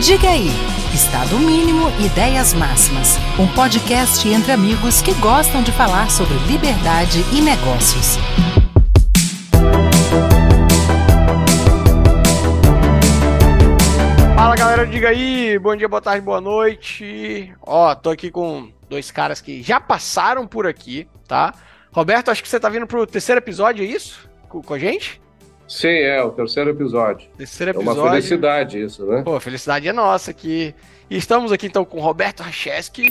Diga aí, Estado Mínimo Ideias Máximas, um podcast entre amigos que gostam de falar sobre liberdade e negócios. Fala galera, diga aí, bom dia, boa tarde, boa noite. Ó, tô aqui com dois caras que já passaram por aqui, tá? Roberto, acho que você tá vindo pro terceiro episódio, é isso? Com, com a gente? Sim, é, o terceiro episódio. Terceiro episódio. É uma felicidade isso, né? Pô, a felicidade é nossa aqui. E estamos aqui então com Roberto Racheski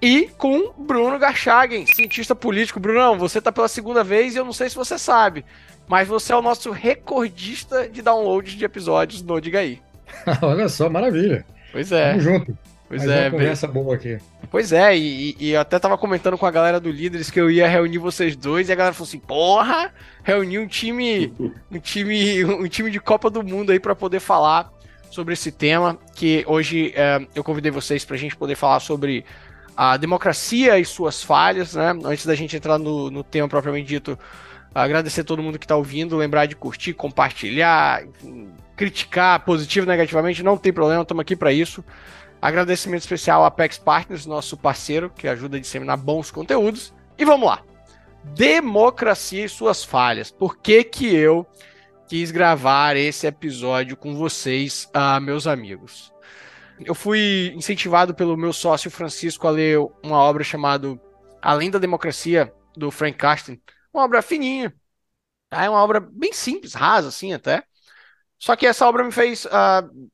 e com Bruno Garchagen, cientista político. Brunão, você tá pela segunda vez e eu não sei se você sabe, mas você é o nosso recordista de downloads de episódios no Diga aí. Olha só, maravilha. Pois é. Tamo junto. Pois Mas é, uma conversa boa aqui. Pois é, e, e eu até tava comentando com a galera do Líderes que eu ia reunir vocês dois, e a galera falou assim: porra, reunir um time, um time, um time de Copa do Mundo aí para poder falar sobre esse tema. Que hoje é, eu convidei vocês pra gente poder falar sobre a democracia e suas falhas, né? Antes da gente entrar no, no tema propriamente dito, agradecer a todo mundo que tá ouvindo, lembrar de curtir, compartilhar, enfim, criticar positivo, negativamente, não tem problema, estamos aqui para isso. Agradecimento especial à Apex Partners, nosso parceiro, que ajuda a disseminar bons conteúdos. E vamos lá. Democracia e suas falhas. Por que que eu quis gravar esse episódio com vocês, uh, meus amigos? Eu fui incentivado pelo meu sócio Francisco a ler uma obra chamada Além da Democracia, do Frank Castin. Uma obra fininha. É uma obra bem simples, rasa assim até. Só que essa obra me fez uh,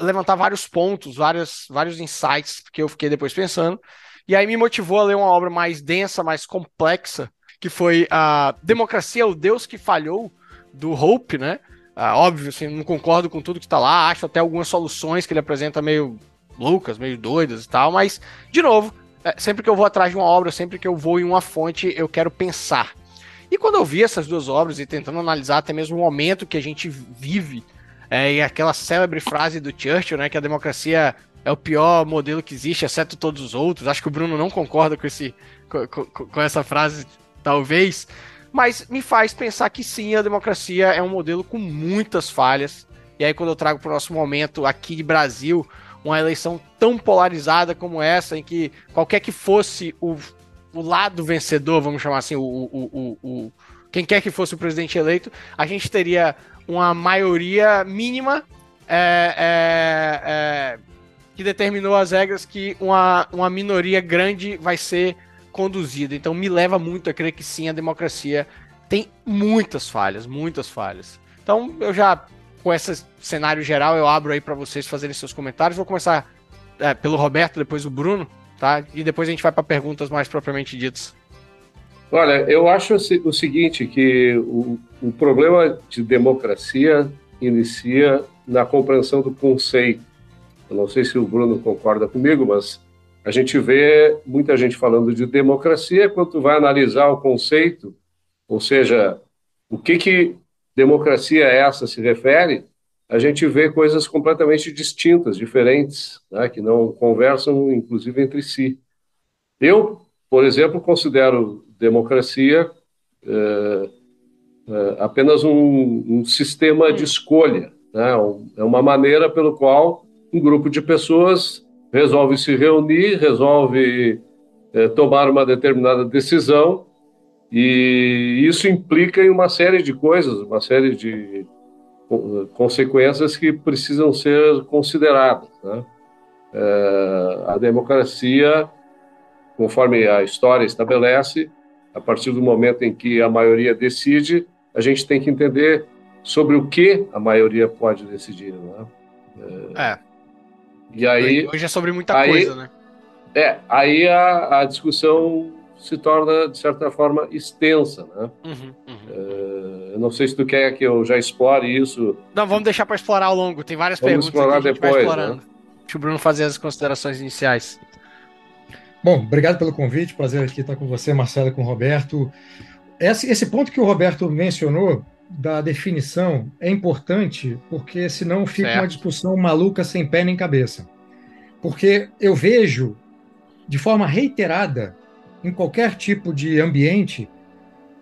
levantar vários pontos, vários, vários insights que eu fiquei depois pensando. E aí me motivou a ler uma obra mais densa, mais complexa, que foi a Democracia, o Deus que Falhou, do Hope, né? Ah, óbvio, assim, não concordo com tudo que está lá, acho até algumas soluções que ele apresenta meio loucas, meio doidas e tal, mas, de novo, é, sempre que eu vou atrás de uma obra, sempre que eu vou em uma fonte, eu quero pensar. E quando eu vi essas duas obras e tentando analisar até mesmo o momento que a gente vive, é, e aquela célebre frase do Churchill, né, que a democracia é o pior modelo que existe, exceto todos os outros. Acho que o Bruno não concorda com, esse, com, com, com essa frase, talvez, mas me faz pensar que sim, a democracia é um modelo com muitas falhas. E aí, quando eu trago para o nosso momento aqui de Brasil, uma eleição tão polarizada como essa, em que qualquer que fosse o, o lado vencedor, vamos chamar assim, o, o, o, o quem quer que fosse o presidente eleito, a gente teria uma maioria mínima é, é, é, que determinou as regras que uma, uma minoria grande vai ser conduzida. Então me leva muito a crer que sim, a democracia tem muitas falhas, muitas falhas. Então eu já, com esse cenário geral, eu abro aí para vocês fazerem seus comentários. Vou começar é, pelo Roberto, depois o Bruno, tá? E depois a gente vai para perguntas mais propriamente ditas. Olha, eu acho o seguinte, que o, o problema de democracia inicia na compreensão do conceito. Eu não sei se o Bruno concorda comigo, mas a gente vê muita gente falando de democracia quando tu vai analisar o conceito, ou seja, o que que democracia essa se refere, a gente vê coisas completamente distintas, diferentes, né, que não conversam, inclusive, entre si. Eu, por exemplo, considero democracia é, é apenas um, um, sistema de escolha, né? é uma maneira pelo qual um grupo de pessoas resolve se reunir, resolve é, tomar uma determinada decisão e isso implica em uma série de coisas, uma série de consequências que precisam ser consideradas. Né? É, a democracia, conforme a história estabelece, a partir do momento em que a maioria decide, a gente tem que entender sobre o que a maioria pode decidir. Né? É. E aí, Hoje é sobre muita aí, coisa, né? É, aí a, a, discussão se torna, de certa forma, extensa, né? Uhum, uhum. É, eu não sei se tu quer que eu já explore isso. Não, vamos deixar para explorar ao longo. Tem várias vamos perguntas explorar depois, Né? Deixa o Bruno fazer as considerações iniciais. Bom, obrigado pelo convite, prazer aqui estar com você, Marcelo, e com o Roberto. Esse, esse ponto que o Roberto mencionou da definição é importante, porque senão fica certo. uma discussão maluca sem pé nem cabeça. Porque eu vejo, de forma reiterada, em qualquer tipo de ambiente,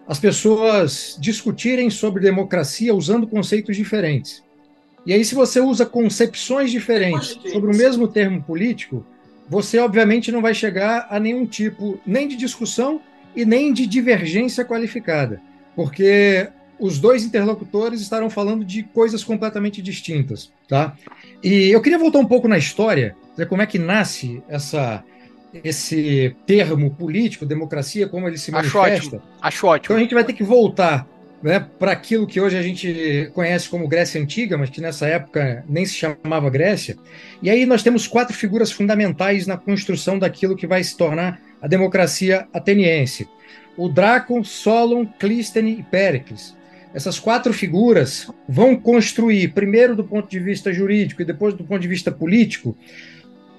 as pessoas discutirem sobre democracia usando conceitos diferentes. E aí, se você usa concepções diferentes sobre o mesmo termo político, você obviamente não vai chegar a nenhum tipo nem de discussão e nem de divergência qualificada, porque os dois interlocutores estarão falando de coisas completamente distintas, tá? E eu queria voltar um pouco na história, dizer como é que nasce essa esse termo político, democracia, como ele se manifesta. Acho ótimo. Acho ótimo. Então a gente vai ter que voltar né, para aquilo que hoje a gente conhece como Grécia Antiga, mas que nessa época nem se chamava Grécia. E aí nós temos quatro figuras fundamentais na construção daquilo que vai se tornar a democracia ateniense: o Drácon, Solon, Clístene e Péricles. Essas quatro figuras vão construir, primeiro do ponto de vista jurídico e depois do ponto de vista político,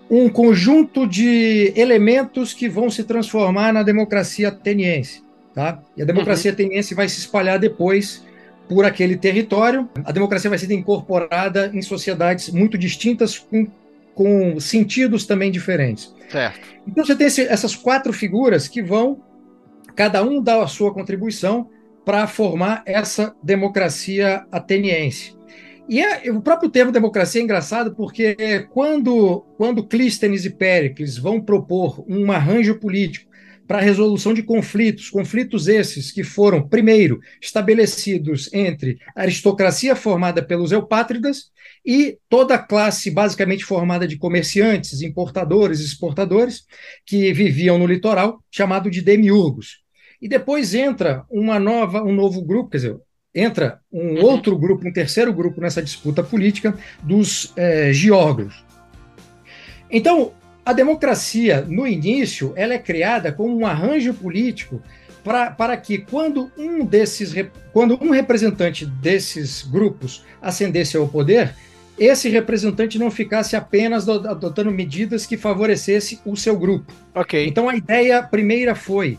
um conjunto de elementos que vão se transformar na democracia ateniense. Tá? E a democracia uhum. ateniense vai se espalhar depois por aquele território. A democracia vai ser incorporada em sociedades muito distintas, com, com sentidos também diferentes. Certo. Então você tem esse, essas quatro figuras que vão, cada um dar a sua contribuição para formar essa democracia ateniense. E é, o próprio termo democracia é engraçado porque quando, quando Clístenes e Péricles vão propor um arranjo político para a resolução de conflitos, conflitos esses que foram, primeiro, estabelecidos entre a aristocracia formada pelos eupátridas e toda a classe basicamente formada de comerciantes, importadores e exportadores que viviam no litoral, chamado de demiurgos. E depois entra uma nova, um novo grupo, quer dizer, entra um uhum. outro grupo, um terceiro grupo nessa disputa política dos é, geórgos. Então, a democracia, no início, ela é criada como um arranjo político pra, para que, quando um desses, quando um representante desses grupos ascendesse ao poder, esse representante não ficasse apenas adotando medidas que favorecesse o seu grupo. Ok. Então a ideia primeira foi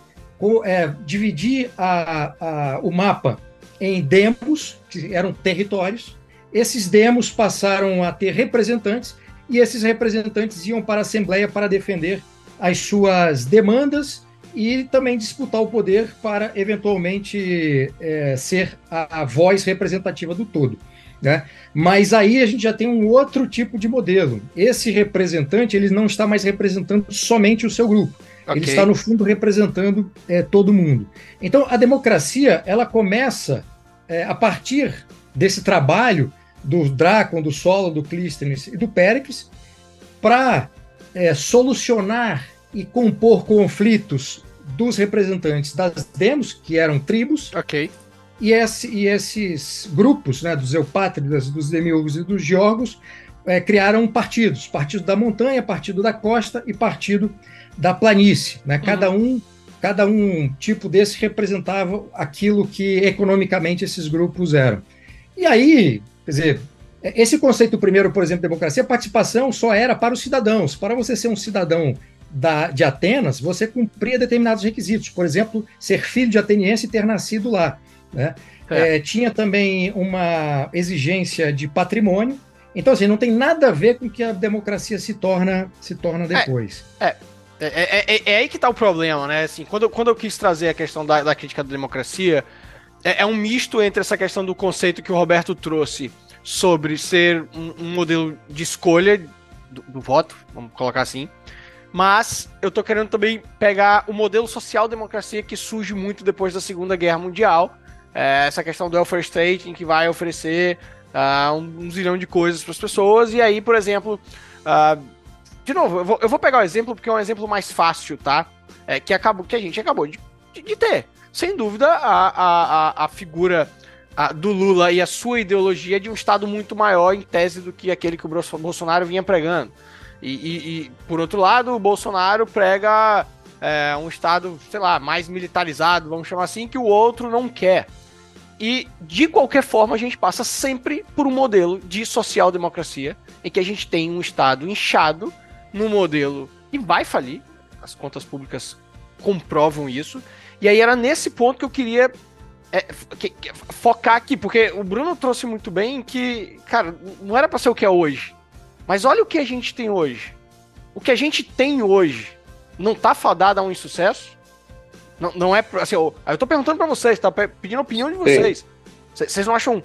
é, dividir a, a, o mapa em demos, que eram territórios. Esses demos passaram a ter representantes e esses representantes iam para a Assembleia para defender as suas demandas e também disputar o poder para eventualmente é, ser a, a, voz representativa do todo. Né? Mas aí a gente já tem um outro tipo de modelo. Esse representante ele não está mais representando somente o seu grupo. Okay. Ele está no fundo representando é, todo mundo. Então a democracia ela começa é, a partir desse trabalho do Drácon, do Solo, do Clístenes e do Péricles, para é, solucionar e compor conflitos dos representantes das demos, que eram tribos, Ok. e, esse, e esses grupos, né, dos eupátridas, dos demiurgos e dos geórgos, é, criaram partidos, partido da montanha, partido da costa e partido da planície. Né? Cada uhum. um cada um tipo desse representava aquilo que economicamente esses grupos eram. E aí, Quer dizer, esse conceito primeiro, por exemplo, de democracia, participação só era para os cidadãos. Para você ser um cidadão da, de Atenas, você cumpria determinados requisitos. Por exemplo, ser filho de ateniense e ter nascido lá. Né? É. É, tinha também uma exigência de patrimônio. Então, assim, não tem nada a ver com que a democracia se torna, se torna é, depois. É, é, é, é aí que está o problema, né? Assim, quando, quando eu quis trazer a questão da, da crítica da democracia, é, é, um misto entre essa questão do conceito que o Roberto trouxe sobre ser um, um modelo de escolha do, do, voto, vamos colocar assim. Mas eu tô querendo também pegar o modelo social-democracia que surge muito depois da Segunda Guerra Mundial. É, essa questão do welfare state, em que vai oferecer uh, um, um zilhão de coisas para as pessoas. E aí, por exemplo, uh, de novo, eu vou, eu vou, pegar o exemplo porque é um exemplo mais fácil, tá? É, que, acabou, que a gente acabou de, de, de ter sem dúvida, a, a, a figura do Lula e a sua ideologia de um Estado muito maior, em tese, do que aquele que o Bolsonaro vinha pregando. E, e, e por outro lado, o Bolsonaro prega é, um Estado, sei lá, mais militarizado, vamos chamar assim, que o outro não quer. E, de qualquer forma, a gente passa sempre por um modelo de social-democracia, em que a gente tem um Estado inchado no modelo que vai falir, as contas públicas comprovam isso, e aí era nesse ponto que eu queria é, que, que, focar aqui, porque o Bruno trouxe muito bem que, cara, não era para ser o que é hoje. Mas olha o que a gente tem hoje. O que a gente tem hoje não tá fadado a um insucesso? Não, não é. Assim, eu, eu tô perguntando para vocês, tá pedindo a opinião de vocês. Vocês não acham.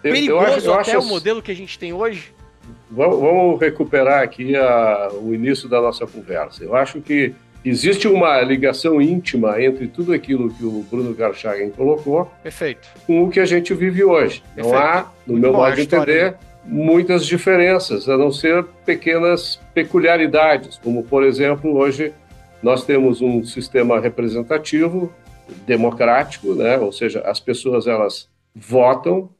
perigoso eu, eu até acho... o modelo que a gente tem hoje? Vamos, vamos recuperar aqui a, o início da nossa conversa. Eu acho que existe uma ligação íntima entre tudo aquilo que o Bruno Garchagen colocou Perfeito. com o que a gente vive hoje. Perfeito. Não há, no Muito meu modo de entender, né? muitas diferenças, a não ser pequenas peculiaridades, como, por exemplo, hoje nós temos um sistema representativo, democrático, né? ou seja, as pessoas elas votam,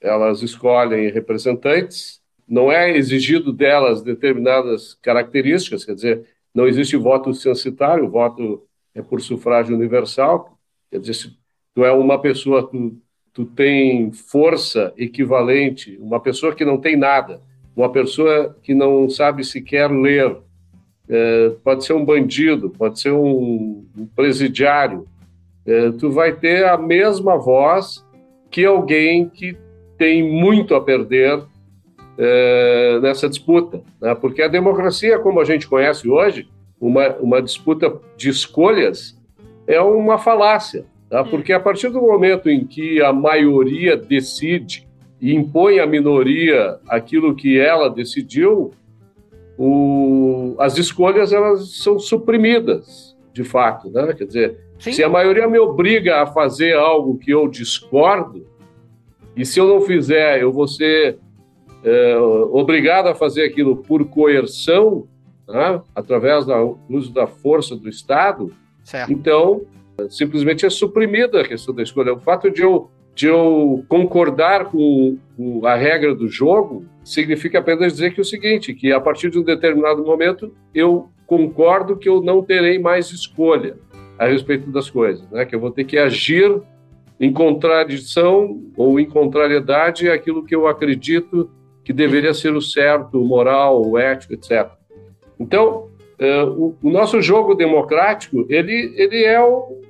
elas escolhem representantes, não é exigido delas determinadas características, quer dizer, não existe voto censitário, o voto é por sufrágio universal, quer dizer, se tu é uma pessoa, tu, tu tem força equivalente, uma pessoa que não tem nada, uma pessoa que não sabe sequer ler, é, pode ser um bandido, pode ser um, um presidiário, é, tu vai ter a mesma voz que alguém que tem muito a perder é, nessa disputa, né? porque a democracia, como a gente conhece hoje, uma, uma disputa de escolhas, é uma falácia, tá? Porque a partir do momento em que a maioria decide e impõe à minoria aquilo que ela decidiu, o, as escolhas elas são suprimidas, de fato, né? Quer dizer, Sim. se a maioria me obriga a fazer algo que eu discordo, e se eu não fizer, eu vou ser é, obrigado a fazer aquilo por coerção, né, através do uso da força do Estado, certo. então simplesmente é suprimida a questão da escolha. O fato de eu, de eu concordar com, com a regra do jogo significa apenas dizer que é o seguinte, que a partir de um determinado momento eu concordo que eu não terei mais escolha a respeito das coisas, né? que eu vou ter que agir em contradição ou em contrariedade àquilo que eu acredito que deveria ser o certo, o moral, o ético, etc. Então, uh, o, nosso jogo democrático, ele, ele é o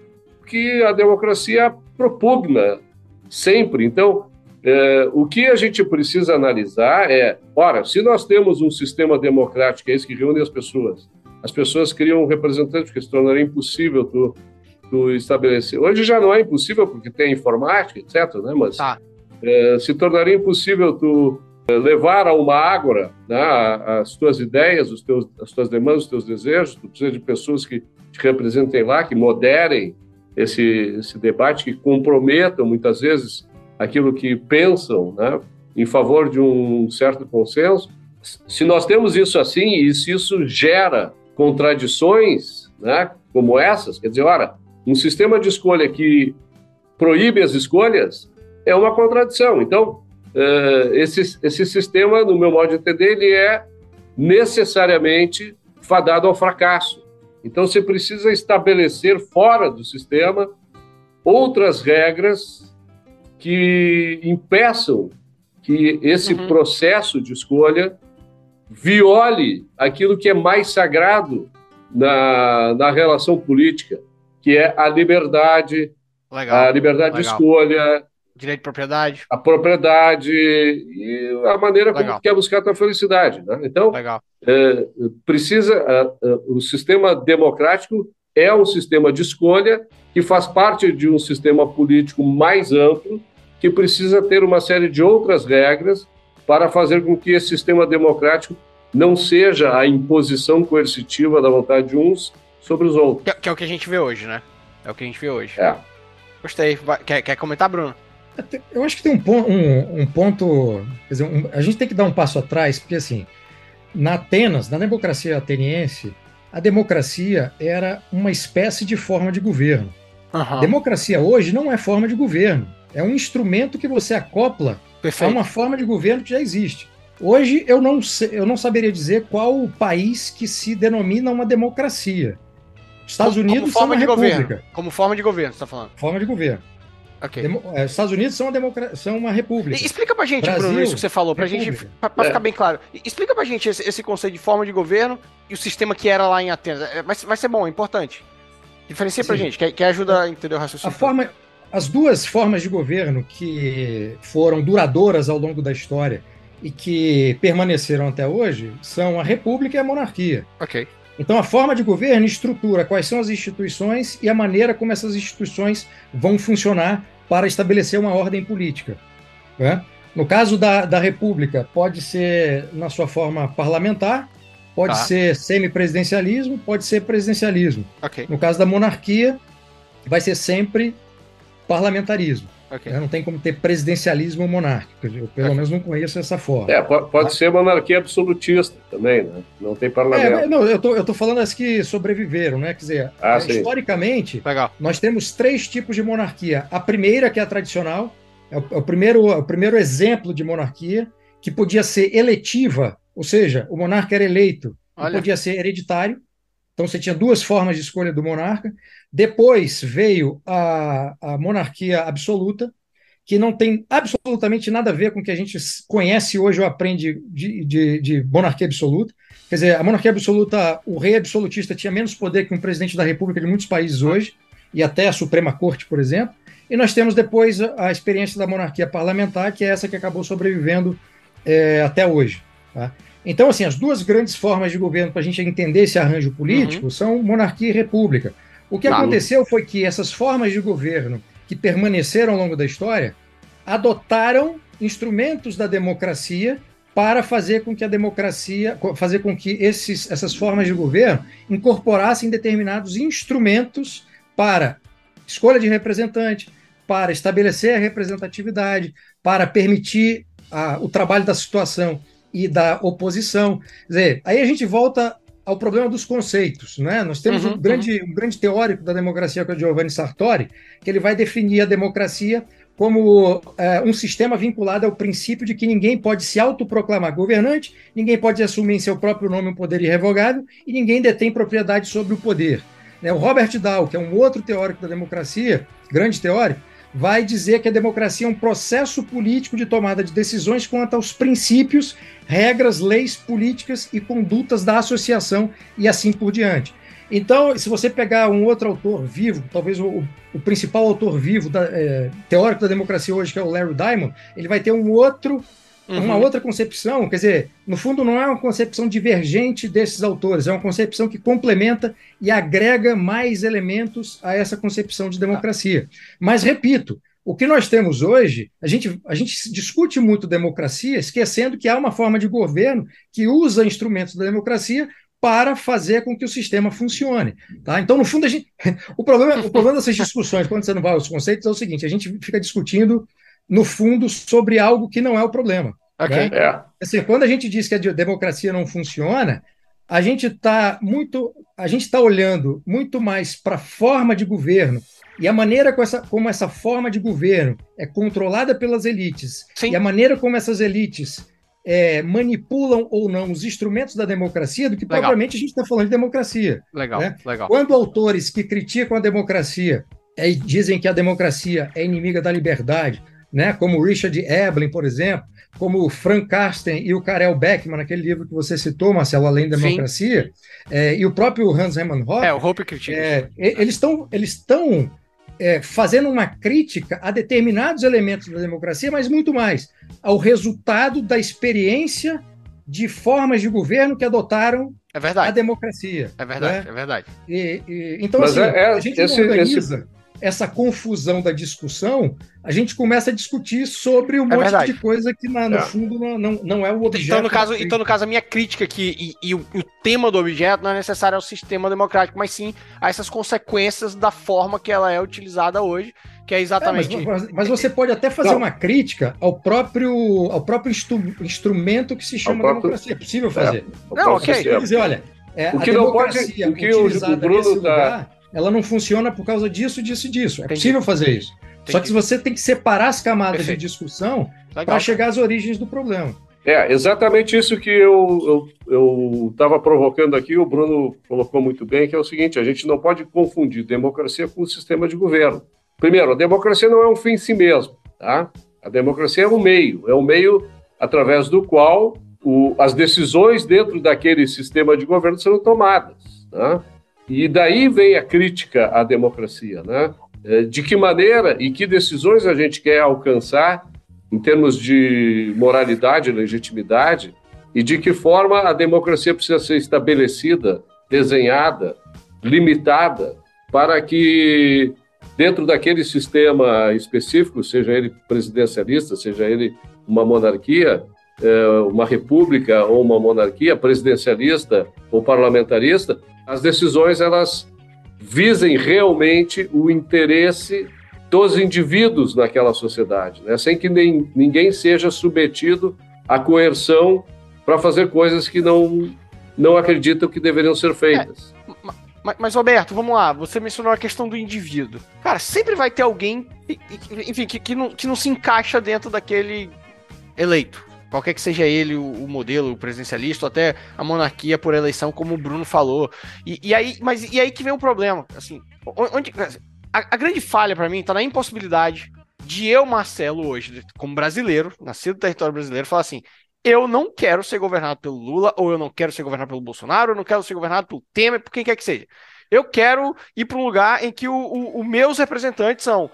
que a democracia propugna sempre. Então, uh, o que a gente precisa analisar é, ora, se nós temos um sistema democrático, é esse que reúne as pessoas, as pessoas criam um representante, porque se tornaria impossível tu, tu estabelecer. Hoje já não é impossível, porque tem informática, etc., né? mas tá. uh, se tornaria impossível tu levar a uma ágora né, as tuas ideias, os teus, as tuas demandas, os teus desejos. Tu precisa de pessoas que te representem lá, que moderem esse, esse debate, que comprometam muitas vezes aquilo que pensam né, em favor de um certo consenso. Se nós temos isso assim e se isso gera contradições né, como essas, quer dizer, ora, um sistema de escolha que proíbe as escolhas é uma contradição. Então, uh, esse, esse sistema, no meu modo de entender, ele é necessariamente fadado ao fracasso. Então, você precisa estabelecer fora do sistema outras regras que impeçam que esse uhum. processo de escolha viole aquilo que é mais sagrado na, na relação política, que é a liberdade, Legal. a liberdade Legal. de escolha, Direito de propriedade. A propriedade e a maneira Legal. como quer buscar a tua felicidade. Né? Então, é, precisa. É, é, o sistema democrático é um sistema de escolha que faz parte de um sistema político mais amplo, que precisa ter uma série de outras regras para fazer com que esse sistema democrático não seja a imposição coercitiva da vontade de uns sobre os outros. Que, que é o que a gente vê hoje, né? É o que a gente vê hoje. É. Gostei. Quer, quer comentar, Bruno? Eu acho que tem um, ponto, um, um ponto. Quer dizer, um, a gente tem que dar um passo atrás, porque assim, na Atenas, na democracia ateniense, a democracia era uma espécie de forma de governo. Uhum. Democracia hoje não é forma de governo. É um instrumento que você acopla Perfeito. a uma forma de governo que já existe. Hoje eu não, sei, eu não saberia dizer qual o país que se denomina uma democracia. Estados como, Unidos como forma são uma de república. Governo. Como forma de governo, você está falando? Forma de governo. Okay. Demo é, Estados Unidos são uma, democra são uma república. E explica pra gente, Brasil, Bruno, isso que você falou, pra república. gente, pra, pra é. ficar bem claro. Explica pra gente esse, esse, conceito de forma de governo e o sistema que era lá em Atenas. É, vai, vai ser bom, é importante. Diferencia Sim. pra gente, que, que ajuda a entender o raciocínio. A forma, as duas formas de governo que foram duradouras ao longo da história e que permaneceram até hoje são a república e a monarquia. Ok. Então, a forma de governo estrutura quais são as instituições e a maneira como essas instituições vão funcionar para estabelecer uma ordem política. Né? No caso da, da República, pode ser na sua forma parlamentar, pode tá. ser semipresidencialismo, pode ser presidencialismo. Okay. No caso da monarquia, vai ser sempre parlamentarismo. Okay. Não tem como ter presidencialismo monárquico. Eu, pelo okay. menos, não conheço essa forma. É, pode, pode ser monarquia absolutista também, né? Não tem parlamento. É, não, eu tô, eu tô falando as que sobreviveram, né? Quer dizer, ah, é, historicamente, Legal. nós temos três tipos de monarquia. A primeira, que é a tradicional, é o, é o, primeiro, é o primeiro exemplo de monarquia, que podia ser eletiva, ou seja, o monarca era eleito, podia ser hereditário. Então você tinha duas formas de escolha do monarca. Depois veio a, a monarquia absoluta, que não tem absolutamente nada a ver com o que a gente conhece hoje ou aprende de, de, de, monarquia absoluta. Quer dizer, a monarquia absoluta, o rei absolutista tinha menos poder que um presidente da república de muitos países hoje, e até a Suprema Corte, por exemplo. E nós temos depois a experiência da monarquia parlamentar, que é essa que acabou sobrevivendo é, até hoje. Tá? Então, assim, as duas grandes formas de governo para a gente entender esse arranjo político uhum. são monarquia e república. O que aconteceu foi que essas formas de governo que permaneceram ao longo da história adotaram instrumentos da democracia para fazer com que a democracia, fazer com que esses, essas formas de governo incorporassem determinados instrumentos para escolha de representante, para estabelecer a representatividade, para permitir a, o trabalho da situação e da oposição. Quer dizer, aí a gente volta ao problema dos conceitos. Né? Nós temos uhum, um, grande, uhum. um grande teórico da democracia, que é o Giovanni Sartori, que ele vai definir a democracia como é, um sistema vinculado ao princípio de que ninguém pode se autoproclamar governante, ninguém pode assumir em seu próprio nome um poder irrevogável e ninguém detém propriedade sobre o poder. Né? O Robert Dahl, que é um outro teórico da democracia, grande teórico, vai dizer que a democracia é um processo político de tomada de decisões quanto aos princípios, regras, leis políticas e condutas da associação e assim por diante. Então, se você pegar um outro autor vivo, talvez o, o principal autor vivo, da, é, teórico da democracia hoje, que é o Larry Diamond, ele vai ter um outro uhum. uma outra concepção, quer dizer, no fundo não é uma concepção divergente desses autores, é uma concepção que complementa e agrega mais elementos a essa concepção de democracia. Mas, repito, o que nós temos hoje, a gente, a gente discute muito democracia, esquecendo que há uma forma de governo que usa instrumentos da democracia para fazer com que o sistema funcione. Tá? Então, no fundo, gente, o, problema, o problema dessas discussões, quando você não vai aos conceitos, é o seguinte: a gente fica discutindo no fundo, sobre algo que não é o problema. Okay. Né? É. Assim, quando a gente diz que a democracia não funciona, a gente está muito, a gente está olhando muito mais para a forma de governo e a maneira como essa, como essa forma de governo é controlada pelas elites Sim. e a maneira como essas elites é, manipulam ou não os instrumentos da democracia do que legal. propriamente a gente está falando de democracia. Legal, né? legal. Quando autores que criticam a democracia é, dizem que a democracia é inimiga da liberdade, né, como Richard Eblin, por exemplo, como o Frank Carsten e o Karel Beckman, naquele livro que você citou, Marcelo, Além da Democracia, é, e o próprio Hans Hermann Hoppe, é, o Hoppe critica. É, eles estão eles estão é, fazendo uma crítica a determinados elementos da democracia, mas muito mais ao resultado da experiência de formas de governo que adotaram é a democracia. É verdade, né? é verdade. E, e, então, mas assim, é, é, a gente esse, organiza... Esse essa confusão da discussão, a gente começa a discutir sobre um é monte verdade. de coisa que, na, no é. fundo, não, não é o objeto. Então, no caso, então, no caso a minha crítica aqui, e, e o, o, tema do objeto não é necessário ao sistema democrático, mas sim a essas consequências da forma que ela é utilizada hoje, que é exatamente. É, mas, mas, você pode até fazer não. uma crítica ao próprio, ao próprio instru, instrumento que se chama próprio... democracia. É possível fazer. É, não, ok. Quer dizer, olha, é, o que não pode. O que o Bruno está ela não funciona por causa disso, disso e disso. É Entendi. possível fazer isso. Entendi. Só que você tem que separar as camadas Perfeito. de discussão para chegar às origens do problema. É, exatamente isso que eu estava provocando aqui, o Bruno colocou muito bem, que é o seguinte, a gente não pode confundir democracia com o sistema de governo. Primeiro, a democracia não é um fim em si mesmo, tá? A democracia é um meio, é um meio através do qual o, as decisões dentro daquele sistema de governo serão tomadas, tá? E daí vem a crítica à democracia, né? É, de que maneira e que decisões a gente quer alcançar em termos de moralidade legitimidade e de que forma a democracia precisa ser estabelecida, desenhada, limitada para que dentro daquele sistema específico, seja ele presidencialista, seja ele uma monarquia, é, uma república ou uma monarquia presidencialista ou parlamentarista, as decisões elas visem realmente o interesse dos indivíduos naquela sociedade, né? sem que nem, ninguém seja submetido à coerção para fazer coisas que não, não acreditam que deveriam ser feitas. É, mas, mas, Roberto, vamos lá, você mencionou a questão do indivíduo. Cara, sempre vai ter alguém, enfim, que, que, não, que não se encaixa dentro daquele eleito qualquer que seja ele o, o, modelo, o presidencialista, ou até a monarquia por eleição, como o Bruno falou. E, e aí, mas e aí que vem o problema, assim, onde a, a grande falha para mim está na impossibilidade de eu, Marcelo, hoje, como brasileiro, nascido no território brasileiro, falar assim: eu não quero ser governado pelo Lula, ou eu não quero ser governado pelo Bolsonaro, eu não quero ser governado pelo Temer, por quem quer que seja. Eu quero ir para um lugar em que os meus representantes são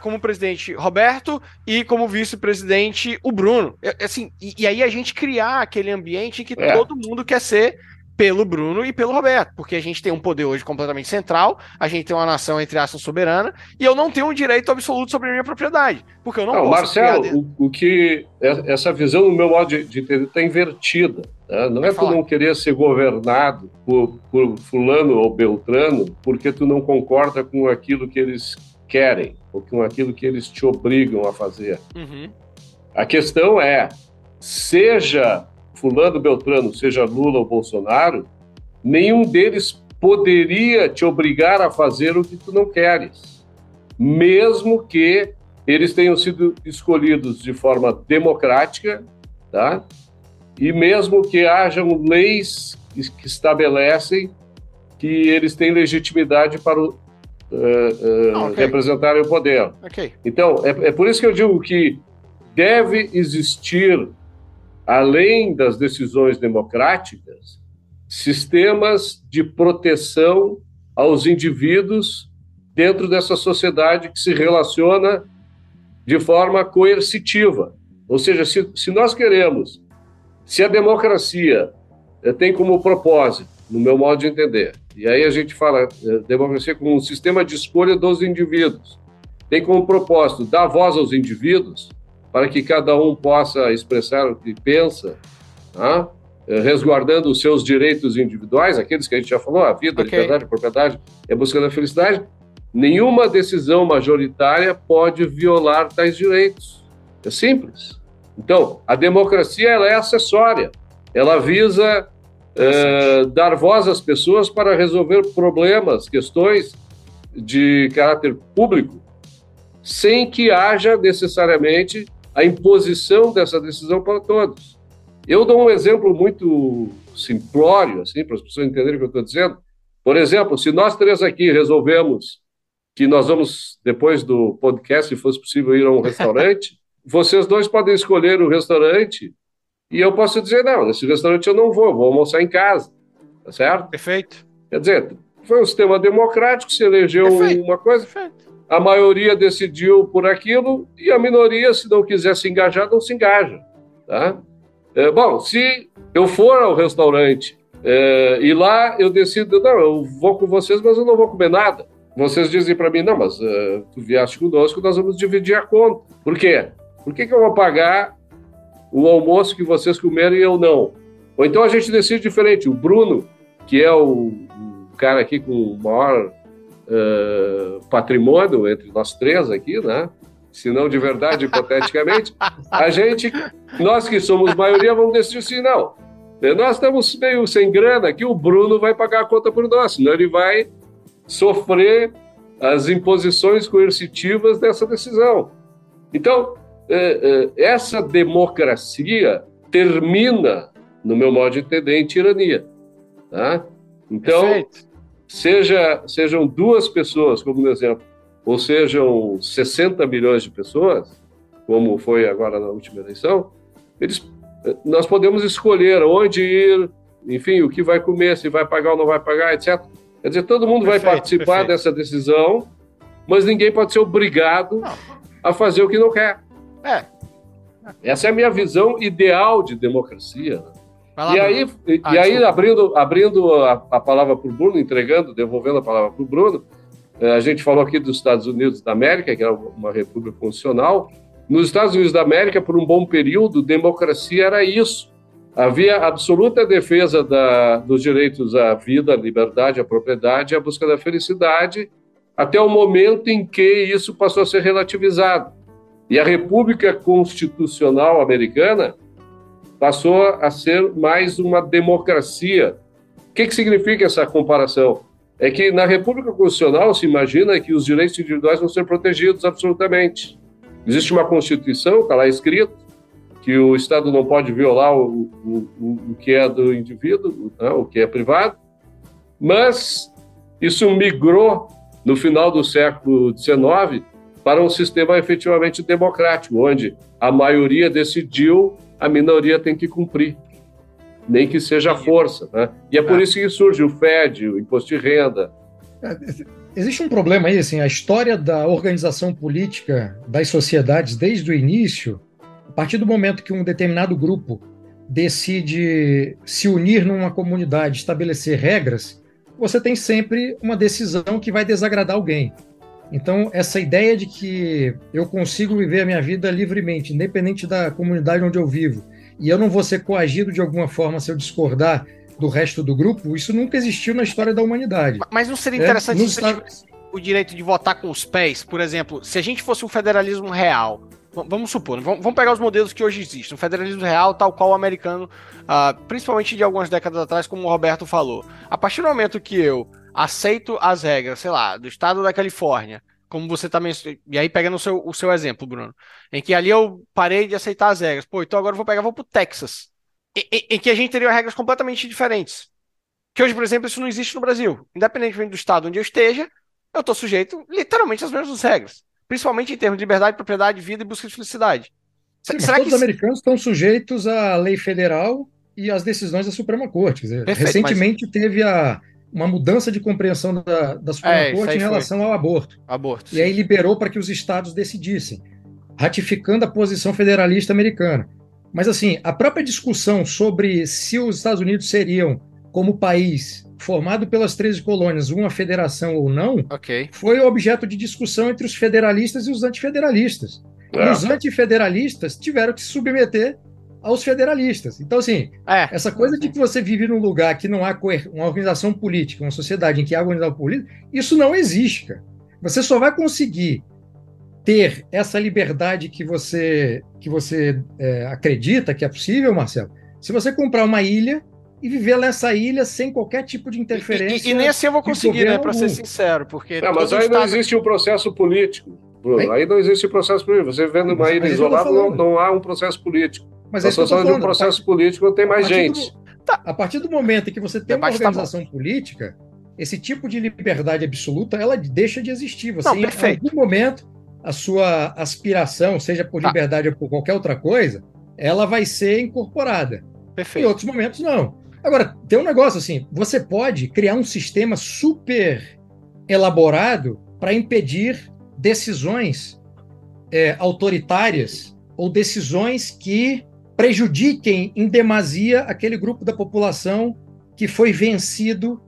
como presidente Roberto e como vice-presidente o Bruno. Assim, e, e, aí a gente criar aquele ambiente em que é. todo mundo quer ser pelo Bruno e pelo Roberto, porque a gente tem um poder hoje completamente central, a gente tem uma nação, entre aspas, soberana, e eu não tenho um direito absoluto sobre a minha propriedade, porque eu não, não posso... Marcelo, o, o, que... É, essa visão, no meu modo de, de entender, está invertida. Né? Não é por não querer ser governado por, por fulano ou beltrano, porque tu não concorda com aquilo que eles querem, ou com aquilo que eles te obrigam a fazer. Uhum. A questão é, seja fulano Beltrano, seja Lula ou Bolsonaro, nenhum deles poderia te obrigar a fazer o que tu não queres, mesmo que eles tenham sido escolhidos de forma democrática, tá? E mesmo que hajam leis que estabelecem que eles têm legitimidade para o, uh, uh, okay. representarem o poder. Okay. Então, é, é por isso que eu digo que deve existir, além das decisões democráticas, sistemas de proteção aos indivíduos dentro dessa sociedade que se relaciona de forma coercitiva. Ou seja, se, se nós queremos, se a democracia eh, tem como propósito, no meu modo de entender, e aí a gente fala é, democracia como um sistema de escolha dos indivíduos. Tem como propósito dar voz aos indivíduos para que cada um possa expressar o que pensa, tá? É, resguardando os seus direitos individuais, aqueles que a gente já falou, a vida, okay. a liberdade, a propriedade, é buscando a felicidade. Nenhuma decisão majoritária pode violar tais direitos. É simples. Então, a democracia ela é acessória. Ela visa é, dar voz às pessoas para resolver problemas, questões de caráter público, sem que haja necessariamente a imposição dessa decisão para todos. Eu dou um exemplo muito simplório, assim, para as pessoas entenderem o que eu estou dizendo. Por exemplo, se nós três aqui resolvemos que nós vamos, depois do podcast, se fosse possível, ir a um restaurante, vocês dois podem escolher o restaurante e eu posso dizer, não, nesse restaurante eu não vou, vou almoçar em casa. Tá certo? Perfeito. Quer dizer, foi um sistema democrático, se elegeu Perfeito. uma coisa, Perfeito. a maioria decidiu por aquilo e a minoria, se não quiser se engajar, não se engaja. Tá? É, bom, se eu for ao restaurante é, e lá eu decido, não, eu vou com vocês, mas eu não vou comer nada. Vocês dizem para mim, não, mas uh, tu vieste conosco, nós vamos dividir a conta. Por quê? Por que, que eu vou pagar o almoço que vocês comeram e eu não. Ou então a gente decide diferente. O Bruno, que é o, o cara aqui com o maior uh, patrimônio entre nós três aqui, né? Se não de verdade, hipoteticamente, a gente, nós que somos maioria, vamos decidir assim, não. Nós estamos meio sem grana aqui, o Bruno vai pagar a conta por nós, senão ele vai sofrer as imposições coercitivas dessa decisão. Então, essa democracia termina, no meu modo de entender, em tirania. Tá? Então, seja, sejam duas pessoas, como no exemplo, ou sejam 60 milhões de pessoas, como foi agora na última eleição, eles, nós podemos escolher onde ir, enfim, o que vai comer, se vai pagar ou não vai pagar, etc. Quer dizer, todo mundo perfeito, vai participar perfeito. dessa decisão, mas ninguém pode ser obrigado a fazer o que não quer. É. Essa é a minha visão ideal de democracia. Lá, e aí, e, ah, e aí abrindo, abrindo a, a palavra para o Bruno, entregando, devolvendo a palavra para o Bruno, eh, a gente falou aqui dos Estados Unidos da América, que é uma república constitucional, Nos Estados Unidos da América, por um bom período, democracia era isso. Havia absoluta defesa da, dos direitos à vida, à liberdade, à propriedade, à busca da felicidade, até o momento em que isso passou a ser relativizado. E a República Constitucional Americana passou a ser mais uma democracia. O que, que significa essa comparação? É que na República Constitucional se imagina que os direitos individuais vão ser protegidos absolutamente. Existe uma Constituição, está lá escrito, que o Estado não pode violar o, o, o que é do indivíduo, né, o que é privado, mas isso migrou no final do século XIX para um sistema efetivamente democrático, onde a maioria decidiu, a minoria tem que cumprir, nem que seja força. Né? E é por é. isso que surge o FED, o imposto de renda. É, existe um problema aí, assim, a história da organização política das sociedades desde o início, a partir do momento que um determinado grupo decide se unir numa comunidade, estabelecer regras, você tem sempre uma decisão que vai desagradar alguém. Então, essa ideia de que eu consigo viver a minha vida livremente, independente da comunidade onde eu vivo, e eu não vou ser coagido de alguma forma se eu discordar do resto do grupo, isso nunca existiu na história da humanidade. Mas não seria é, interessante é, se você tivesse o direito de votar com os pés? Por exemplo, se a gente fosse um federalismo real, vamos supor, vamos pegar os modelos que hoje existem, um federalismo real tal qual o americano, uh, principalmente de algumas décadas atrás, como o Roberto falou. A partir do momento que eu aceito as regras, sei lá, do estado da Califórnia, como você também. E aí, pegando o seu, o seu exemplo, Bruno, em que ali eu parei de aceitar as regras. Pô, então agora eu vou pegar, vou pro Texas. Em, em, que a gente teria regras completamente diferentes. Que hoje, por exemplo, isso não existe no Brasil. Independentemente do estado onde eu esteja, eu estou sujeito literalmente às mesmas regras. Principalmente em termos de liberdade, propriedade, vida e busca de felicidade. Sim, Será todos que... os americanos estão sujeitos à lei federal e às decisões da Suprema Corte. Perfeito, recentemente mas... teve a, uma mudança de compreensão da, da Suprema é, Corte em relação foi. ao aborto. Aborto. E sim. aí liberou para que os estados decidissem, ratificando a posição federalista americana. Mas assim, a própria discussão sobre se os Estados Unidos seriam, como país formado pelas 13 colônias, uma federação ou não, okay. foi objeto de discussão entre os federalistas e os antifederalistas. É. E os antifederalistas tiveram que se submeter aos federalistas. Então, assim, é. essa coisa de que você vive num lugar que não há uma organização política, uma sociedade em que há organização política, isso não existe, cara. Você só vai conseguir ter essa liberdade que você, que você é, acredita que é possível, Marcelo, se você comprar uma ilha e viver nessa ilha sem qualquer tipo de interferência. E, e, e nem assim eu vou conseguir, né, para ser sincero, porque. Não, mas aí estado... não existe um processo político. Bruno. Aí não existe um processo político. Você vivendo numa ilha isolada, não, não há um processo político. Mas a situação de um processo político não tem mais gente. Do, tá, a partir do momento em que você tem uma tá organização tá política, esse tipo de liberdade absoluta, ela deixa de existir. Você, não, em algum momento, a sua aspiração, seja por tá. liberdade ou por qualquer outra coisa, ela vai ser incorporada. Perfeito. Em outros momentos, não. Agora, tem um negócio assim: você pode criar um sistema super elaborado para impedir decisões é, autoritárias ou decisões que prejudiquem em demasia aquele grupo da população que foi vencido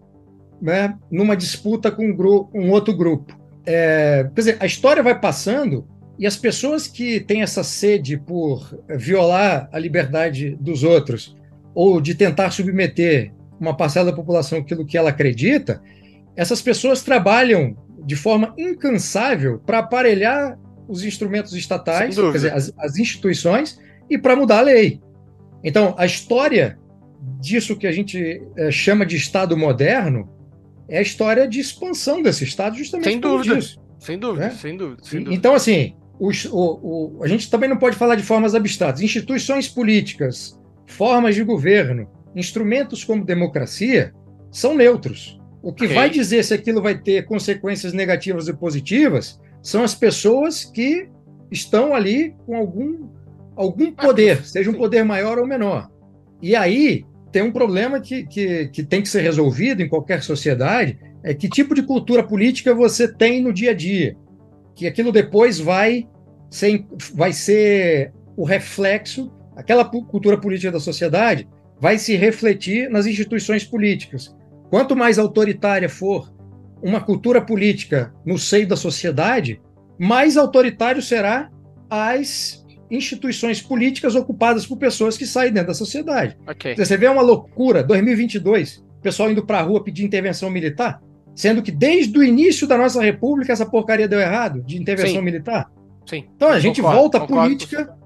né, numa disputa com um, um outro grupo. É, quer dizer, a história vai passando e as pessoas que têm essa sede por violar a liberdade dos outros ou de tentar submeter uma parcela da população aquilo que ela acredita, essas pessoas trabalham de forma incansável para aparelhar os instrumentos estatais, dizer, as, as instituições, e para mudar a lei. Então, a história disso que a gente é, chama de Estado moderno é a história de expansão desse Estado, justamente sem dúvida, disso, sem dúvida, né? sem dúvida, sem dúvida. Então, assim, os, o, o, a gente também não pode falar de formas abstratas. Instituições políticas, formas de governo, instrumentos como democracia são neutros. O que okay. vai dizer se aquilo vai ter consequências negativas e positivas são as pessoas que estão ali com algum algum poder, seja um poder maior ou menor. E aí tem um problema que, que, que tem que ser resolvido em qualquer sociedade, é que tipo de cultura política você tem no dia a dia, que aquilo depois vai ser, vai ser o reflexo, aquela cultura política da sociedade vai se refletir nas instituições políticas. Quanto mais autoritária for uma cultura política no seio da sociedade, mais autoritário será às instituições políticas ocupadas por pessoas que saem dentro da sociedade. Okay. Você vê uma loucura, 2022, pessoal indo para a rua pedir intervenção militar, sendo que desde o início da nossa república essa porcaria deu errado de intervenção Sim. militar. Sim. Então a gente concordo, volta à política.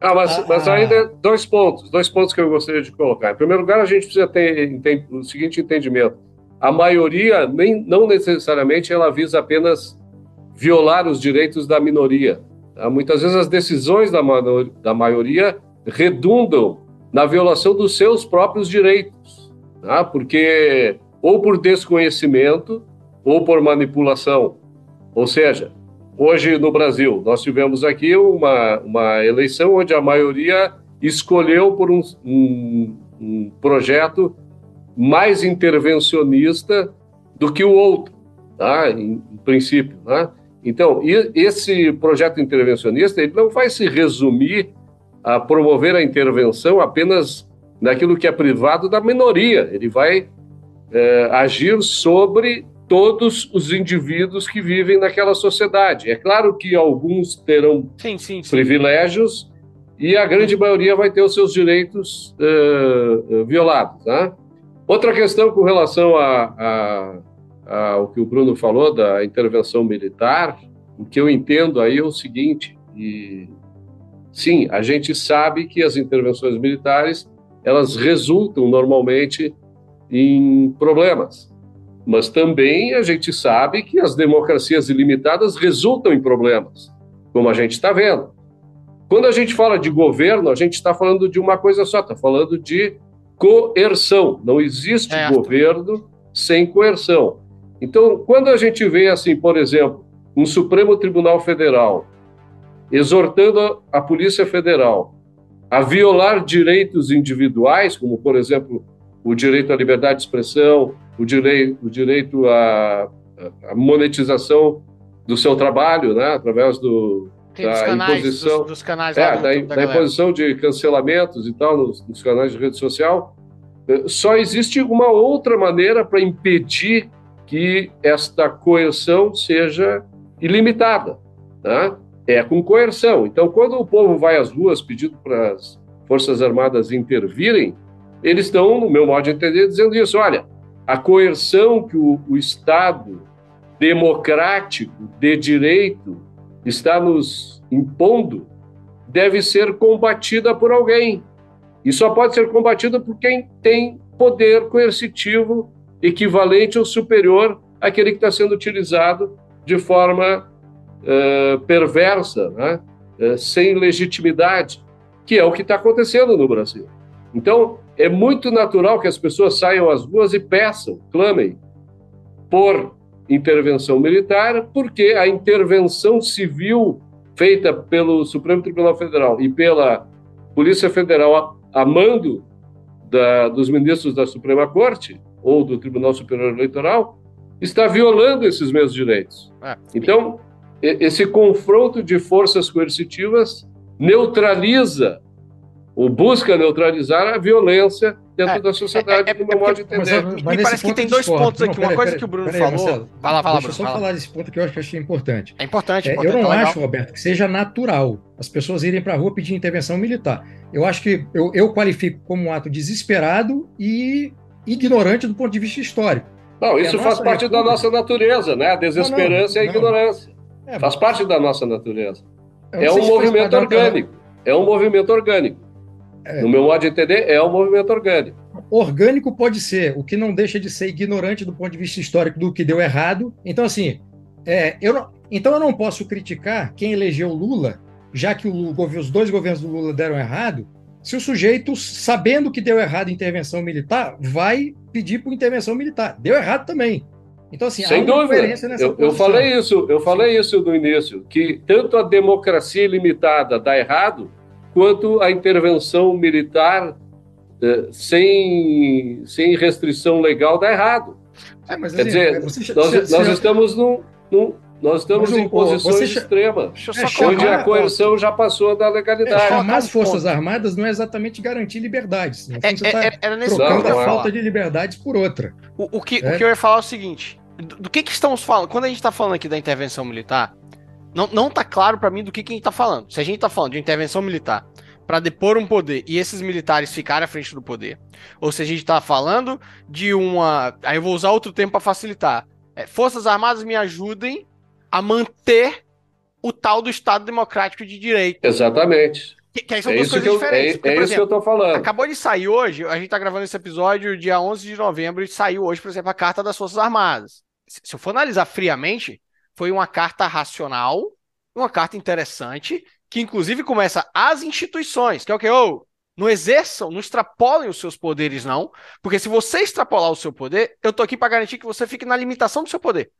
Ah, mas, mas ainda dois pontos, dois pontos que eu gostaria de colocar. Em primeiro lugar, a gente precisa ter, ter o seguinte entendimento: a maioria nem, não necessariamente ela visa apenas violar os direitos da minoria. Tá? Muitas vezes as decisões da, da maioria redundam na violação dos seus próprios direitos, tá? porque ou por desconhecimento ou por manipulação. Ou seja, hoje no Brasil nós tivemos aqui uma, uma eleição onde a maioria escolheu por um, um, um projeto mais intervencionista do que o outro, tá? em, em princípio. Né? Então, esse projeto intervencionista ele não vai se resumir a promover a intervenção apenas naquilo que é privado da minoria. Ele vai é, agir sobre todos os indivíduos que vivem naquela sociedade. É claro que alguns terão sim, sim, sim. privilégios e a grande maioria vai ter os seus direitos uh, violados. Né? Outra questão com relação a, a ah, o que o Bruno falou da intervenção militar, o que eu entendo aí é o seguinte, e sim, a gente sabe que as intervenções militares, elas resultam normalmente em problemas, mas também a gente sabe que as democracias ilimitadas resultam em problemas, como a gente está vendo. Quando a gente fala de governo, a gente está falando de uma coisa só, está falando de coerção. Não existe é. governo sem coerção. Então, quando a gente vê, assim, por exemplo, um Supremo Tribunal Federal exortando a Polícia Federal a violar direitos individuais, como, por exemplo, o direito à liberdade de expressão, o direito, o direito à, à monetização do seu trabalho, né, através do, da canais, imposição, dos, dos canais é, da, da, imposição de cancelamentos e tal nos, nos canais de rede social, eh, só existe uma outra maneira para impedir que esta coerção seja ilimitada. Né? É com coerção. Então, quando o povo vai às ruas pedindo para as Forças Armadas intervirem, eles estão, no meu modo de entender, dizendo isso: olha, a coerção que o, o Estado democrático de direito está nos impondo deve ser combatida por alguém. E só pode ser combatida por quem tem poder coercitivo equivalente ou superior àquele que está sendo utilizado de forma uh, perversa, né? uh, sem legitimidade, que é o que está acontecendo no Brasil. Então, é muito natural que as pessoas saiam às ruas e peçam, clamem por intervenção militar, porque a intervenção civil feita pelo Supremo Tribunal Federal e pela Polícia Federal a, a mando da, dos ministros da Suprema Corte ou do Tribunal Superior Eleitoral, está violando esses mesmos direitos. Ah, então, esse confronto de forças coercitivas neutraliza ou busca neutralizar a violência dentro é, da sociedade, é, é, no meu modo de entender. Mas, mas Me parece que tem dois pontos aqui. Não, Uma coisa que o Bruno pera falou. Marcelo, vai lá, vai lá, Deixa eu só falar desse ponto que eu acho que achei importante. É importante. É, importante eu não tá acho, Roberto, que seja natural as pessoas irem para a rua pedir intervenção militar. Eu acho que eu, eu qualifico como um ato desesperado e ignorante do ponto de vista histórico. Não, isso faz parte república... da nossa natureza, né? A desesperança não, não, e a ignorância. É, faz parte da nossa natureza. É um movimento orgânico. É um movimento orgânico. É. No meu modo de entender, é um movimento orgânico. Orgânico pode ser, o que não deixa de ser ignorante do ponto de vista histórico do que deu errado. Então, assim, é, eu não, então eu não posso criticar quem elegeu Lula, já que o, os dois governos do Lula deram errado, se o sujeito, sabendo que deu errado a intervenção militar, vai pedir por intervenção militar. Deu errado também. Então, assim, Sem dúvida. Eu, eu, falei isso, eu falei isso no início, que tanto a democracia ilimitada dá errado, quanto a intervenção militar eh, sem, sem restrição legal dá errado. É, mas, Quer assim, dizer, você, nós, você, nós estamos num, num nós estamos em posições extremas, é, onde a coerção já passou da legalidade. É, chamar as Forças Armadas não é exatamente garantir liberdades. É, você está é, é, trocando não, a falta de liberdades por outra. O, o, que, o que eu ia falar é o seguinte: do, do que, que estamos falando? Quando a gente está falando aqui da intervenção militar, Não, não tá claro para mim do que, que a gente tá falando. Se a gente tá falando de intervenção militar para depor um poder e esses militares ficarem à frente do poder, ou se a gente tá falando de uma. Aí eu vou usar outro termo para facilitar. É, Forças Armadas me ajudem a manter o tal do Estado Democrático de Direito. Exatamente. Que, que aí são é duas coisas eu, diferentes. É, porque, é isso exemplo, que eu tô falando. Acabou de sair hoje, a gente tá gravando esse episódio dia 11 de novembro e saiu hoje, por exemplo, a Carta das Forças Armadas. Se eu for analisar friamente, foi uma carta racional, uma carta interessante, que inclusive começa as instituições, que é o que? Oh, não exerçam, não extrapolem os seus poderes, não. Porque se você extrapolar o seu poder, eu tô aqui para garantir que você fique na limitação do seu poder.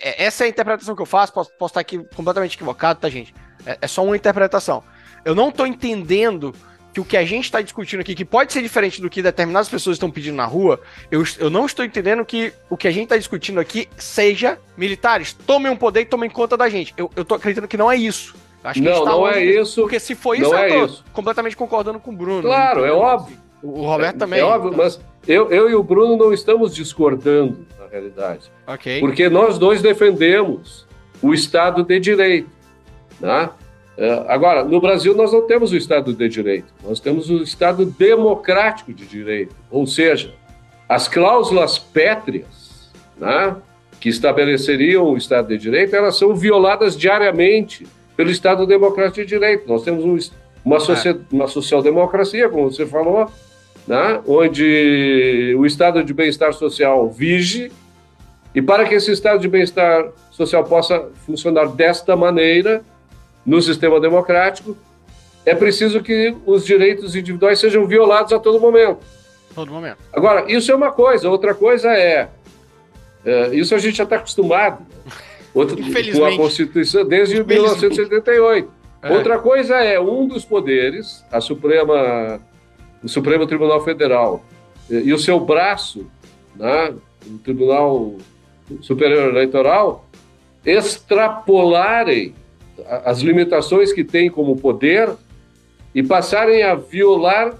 É, essa é a interpretação que eu faço, posso, posso estar aqui completamente equivocado, tá, gente? É, é só uma interpretação. Eu não tô entendendo que o que a gente está discutindo aqui, que pode ser diferente do que determinadas pessoas estão pedindo na rua, eu, eu não estou entendendo que o que a gente está discutindo aqui seja militares. Tomem um poder e tomem conta da gente. Eu, eu tô acreditando que não é isso. Acho não, tá não é isso. Porque se for isso, não eu é isso. completamente concordando com o Bruno. Claro, é óbvio. O Roberto é, também. É óbvio, então. mas eu, eu e o Bruno não estamos discordando, realidade. Ok. Porque nós dois defendemos o Estado de Direito. Né? É, agora, no Brasil, nós não temos o Estado de Direito, nós temos o Estado democrático de direito. Ou seja, as cláusulas pétreas né, que estabeleceriam o Estado de Direito, elas são violadas diariamente pelo Estado democrático de direito. Nós temos um, uma, social, uma social-democracia, como você falou, né, onde o Estado de bem-estar social vige, e para que esse Estado de bem-estar social possa funcionar desta maneira, no sistema democrático, é preciso que os direitos individuais sejam violados a todo momento. Todo momento. Agora, isso é uma coisa, outra coisa é. é isso a gente já está acostumado outra, com a Constituição desde 1978. É. Outra coisa é um dos poderes, a Suprema, o Supremo Tribunal Federal e o seu braço, né, o Tribunal Superior Eleitoral, extrapolarem as limitações que têm como poder e passarem a violar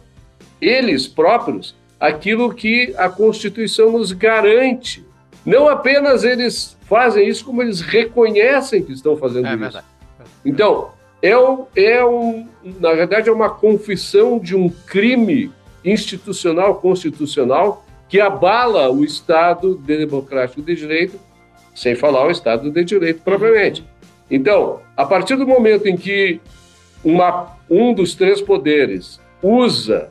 eles próprios aquilo que a Constituição nos garante. Não apenas eles fazem isso, como eles reconhecem que estão fazendo é, isso. Verdade. Então, é, um, é um, na verdade, é uma confissão de um crime institucional, constitucional, que abala o Estado democrático de direito, sem falar o Estado de direito propriamente. Então, a partir do momento em que uma, um dos três poderes usa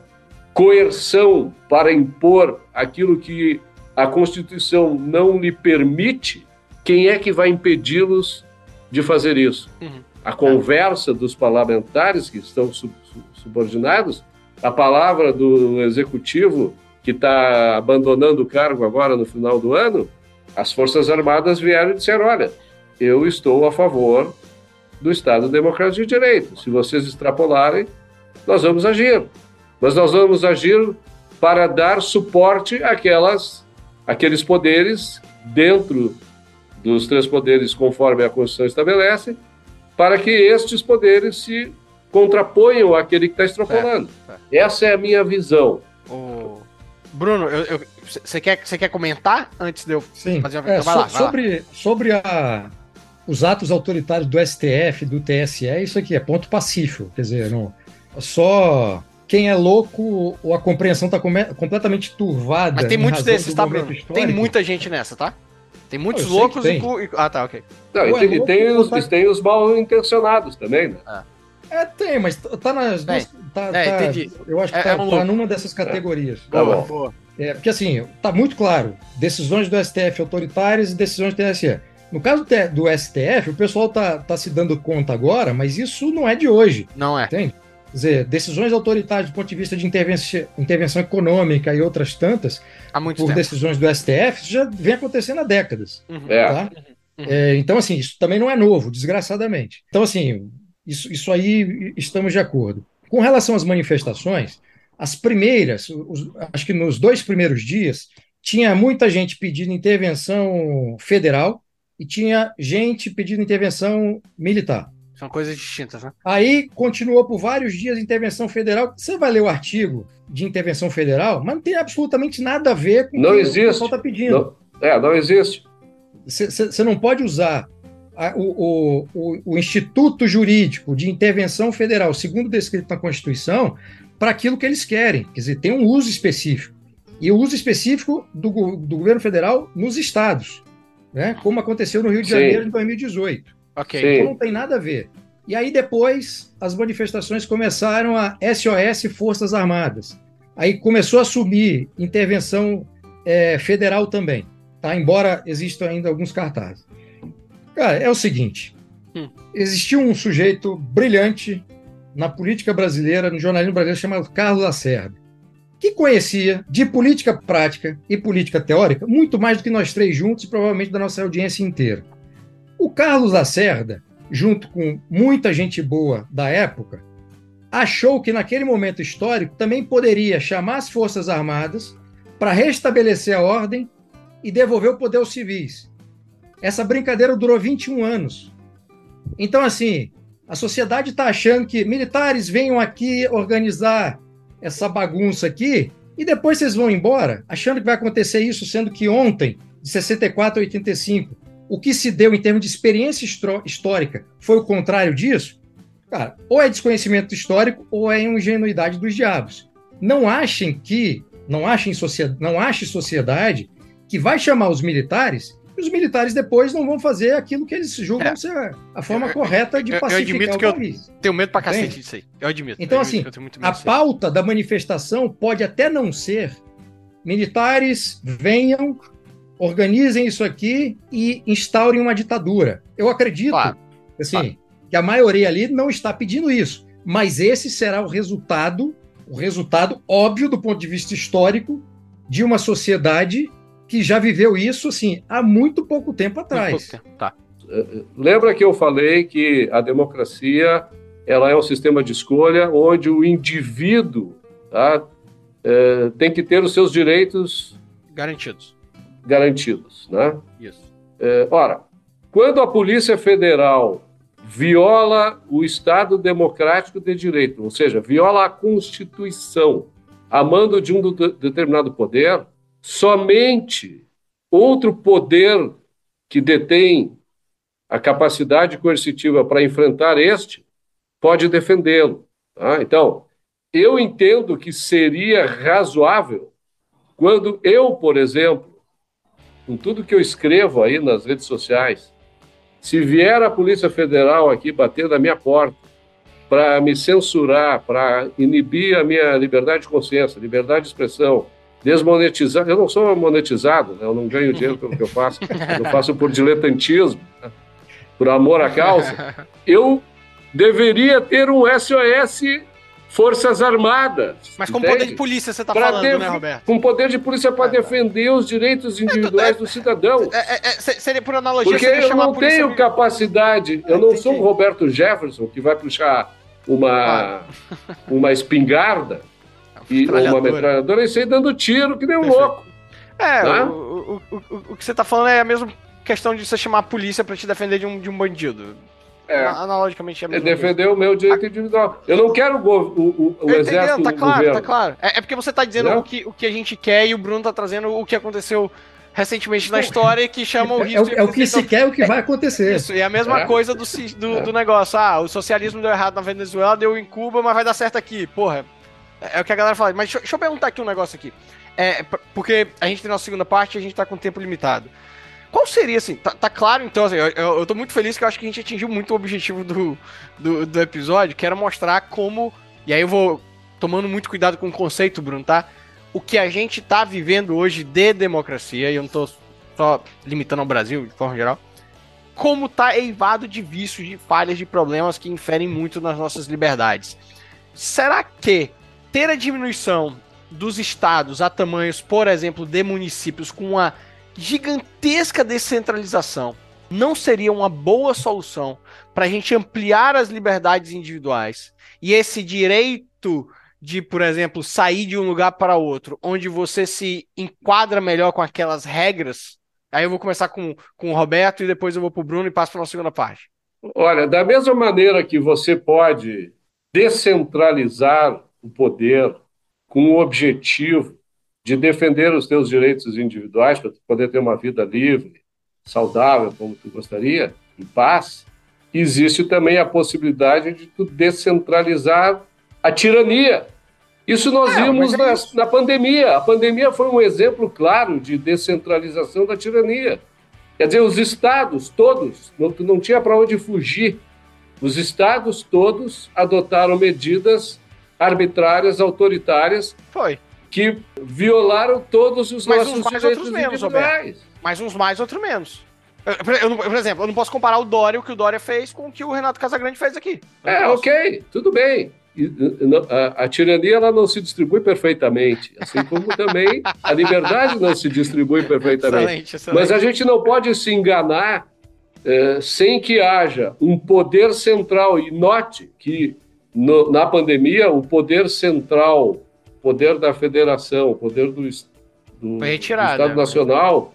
coerção para impor aquilo que a Constituição não lhe permite, quem é que vai impedi-los de fazer isso? Uhum. A conversa dos parlamentares que estão sub, subordinados, a palavra do executivo que está abandonando o cargo agora no final do ano, as Forças Armadas vieram e disseram: olha, eu estou a favor do Estado Democrático de Direito. Se vocês extrapolarem, nós vamos agir. Mas nós vamos agir para dar suporte àquelas, àqueles poderes dentro dos três poderes conforme a Constituição estabelece, para que estes poderes se contraponham àquele que está extrapolando. Essa é a minha visão. O... Bruno, você quer, quer comentar antes de eu Sim. fazer uma... É, então, so, sobre, sobre a, os atos autoritários do STF, do TSE, isso aqui é ponto pacífico. Quer dizer, não, só quem é louco ou a compreensão está completamente turvada. Mas tem muitos desses, tá, Bruno? Tem muita gente nessa, tá? Tem muitos loucos tem. e. Ah, tá, ok. Não, e, tem, e tem, os, tá... tem os mal intencionados também, né? Ah. É, tem, mas tá nas duas. Tá, é, tá, entendi. Eu acho que é, tá, é um tá numa dessas categorias. Tá bom. Boa. É, porque assim, tá muito claro: decisões do STF autoritárias e decisões do TSE. No caso do STF, o pessoal está tá se dando conta agora, mas isso não é de hoje. Não é. Entende? Quer dizer, decisões autoritárias do ponto de vista de intervenção, intervenção econômica e outras tantas, por tempo. decisões do STF, isso já vem acontecendo há décadas. Uhum. É. Tá? Uhum. É, então, assim, isso também não é novo, desgraçadamente. Então, assim, isso, isso aí estamos de acordo. Com relação às manifestações, as primeiras, os, acho que nos dois primeiros dias, tinha muita gente pedindo intervenção federal, e tinha gente pedindo intervenção militar. São coisas distintas, né? Aí continuou por vários dias intervenção federal. Você vai ler o artigo de intervenção federal, mas não tem absolutamente nada a ver com não o que existe. o pessoal está pedindo. Não, é, não existe. Você não pode usar o, o, o, Instituto Jurídico de Intervenção Federal, segundo descrito na Constituição, para aquilo que eles querem. Quer dizer, tem um uso específico. E o uso específico do, do governo federal nos estados, né? como aconteceu no Rio de Sim. Janeiro em 2018. Okay. Então não tem nada a ver. E aí depois as manifestações começaram a SOS Forças Armadas. Aí começou a subir intervenção é, federal também, tá? Embora existam ainda alguns cartazes. Cara, é o seguinte: hum. existiu um sujeito brilhante na política brasileira, no jornalismo brasileiro, chamado Carlos Lacerda, que conhecia de política prática e política teórica muito mais do que nós três juntos e provavelmente da nossa audiência inteira. O Carlos Lacerda, junto com muita gente boa da época, achou que naquele momento histórico também poderia chamar as Forças Armadas para restabelecer a ordem e devolver o poder aos civis. Essa brincadeira durou 21 anos. Então, assim, a sociedade está achando que militares venham aqui organizar essa bagunça aqui e depois vocês vão embora, achando que vai acontecer isso, sendo que ontem, de 64 a 85, o que se deu em termos de experiência histórica foi o contrário disso. Cara, ou é desconhecimento histórico ou é ingenuidade dos diabos. Não achem que, não achem sociedade, não ache sociedade que vai chamar os militares e os militares depois não vão fazer aquilo que eles julgam é. ser a forma correta de pacificar eu, eu admito que eu tenho medo pra cacete Entende? disso aí. Eu admito. Então, eu assim, a pauta da manifestação pode até não ser militares venham, organizem isso aqui e instaurem uma ditadura. Eu acredito, claro. assim, claro. que a maioria ali não está pedindo isso, mas esse será o resultado, o resultado óbvio do ponto de vista histórico de uma sociedade que já viveu isso assim há muito pouco tempo atrás. Pouco tempo. Tá. É, é, lembra que eu falei que a democracia ela é um sistema de escolha onde o indivíduo tá, é, tem que ter os seus direitos garantidos. Garantidos, né? Isso. É, ora, quando a Polícia Federal viola o Estado democrático de direito, ou seja, viola a Constituição, a mando de um determinado poder, Somente outro poder que detém a capacidade coercitiva para enfrentar este pode defendê-lo. Tá? Então, eu entendo que seria razoável quando eu, por exemplo, com tudo que eu escrevo aí nas redes sociais, se vier a Polícia Federal aqui bater na minha porta para me censurar, para inibir a minha liberdade de consciência, liberdade de expressão, desmonetizar. Eu não sou monetizado, né? eu não ganho dinheiro pelo que eu faço, eu faço por diletantismo, né? por amor à causa. Eu deveria ter um SOS Forças Armadas. Mas com poder de polícia você está falando, ter, né, Roberto? Com poder de polícia para é, defender os direitos individuais é, do cidadão. É, é, é seria por analogia. Porque eu não tenho capacidade, eu não sou o Roberto Jefferson que vai puxar uma, uma espingarda e uma metralhadora e sair dando tiro que nem um Perfeito. louco. É, né? o, o, o, o, que você tá falando é a mesma questão de você chamar a polícia para te defender de um, de um bandido. É. Analogicamente é, é defender coisa. o meu direito individual. Eu não quero o, o, o exército tá claro, governo. tá claro. É, é, porque você tá dizendo o que, o que a gente quer e o Bruno tá trazendo o que aconteceu recentemente na história que chama o risco. É, é, o que se quer, é o que vai acontecer. Isso, e é a mesma é. coisa do, do, do, negócio. Ah, o socialismo deu errado na Venezuela, deu em Cuba, mas vai dar certo aqui. Porra, é o que a galera fala. Mas deixa, deixa eu perguntar aqui um negócio aqui. É, porque a gente tem nossa segunda parte e a gente tá com tempo limitado. Qual seria, assim, tá, tá claro, então, assim, eu, eu, tô muito feliz que eu acho que a gente atingiu muito o objetivo do, do, do, episódio, que era mostrar como, e aí eu vou tomando muito cuidado com o conceito, Bruno, tá? O que a gente tá vivendo hoje de democracia, e eu não tô só limitando ao Brasil, de forma geral, como tá eivado de vícios, de falhas, de problemas que inferem muito nas nossas liberdades. Será que ter a diminuição dos estados a tamanhos, por exemplo, de municípios com uma gigantesca descentralização não seria uma boa solução para a gente ampliar as liberdades individuais e esse direito de, por exemplo, sair de um lugar para outro, onde você se enquadra melhor com aquelas regras. Aí eu vou começar com, com o Roberto e depois eu vou para o Bruno e passo para a segunda parte. Olha, da mesma maneira que você pode descentralizar o poder com o objetivo de defender os teus direitos individuais para poder ter uma vida livre, saudável, como tu gostaria, em paz, existe também a possibilidade de tu descentralizar a tirania. Isso nós é, vimos na, na pandemia. A pandemia foi um exemplo claro de descentralização da tirania. Quer dizer, os estados todos, não, não tinha para onde fugir. Os estados todos adotaram medidas arbitrárias, autoritárias, Foi. Que violaram todos os Mas nossos uns mais, outros menos, Roberto. Mas uns mais, outros menos. Eu, eu, por exemplo, eu não posso comparar o Dória, o que o Dória fez, com o que o Renato Casagrande fez aqui. É, ok, tudo bem. A, a, tirania ela não se distribui perfeitamente, assim como também a liberdade não se distribui perfeitamente. Excelente, excelente. Mas a gente não pode se enganar é, sem que haja um poder central. E note que no, na pandemia o poder central, poder da federação, o poder do, do, retirado, do Estado né? Nacional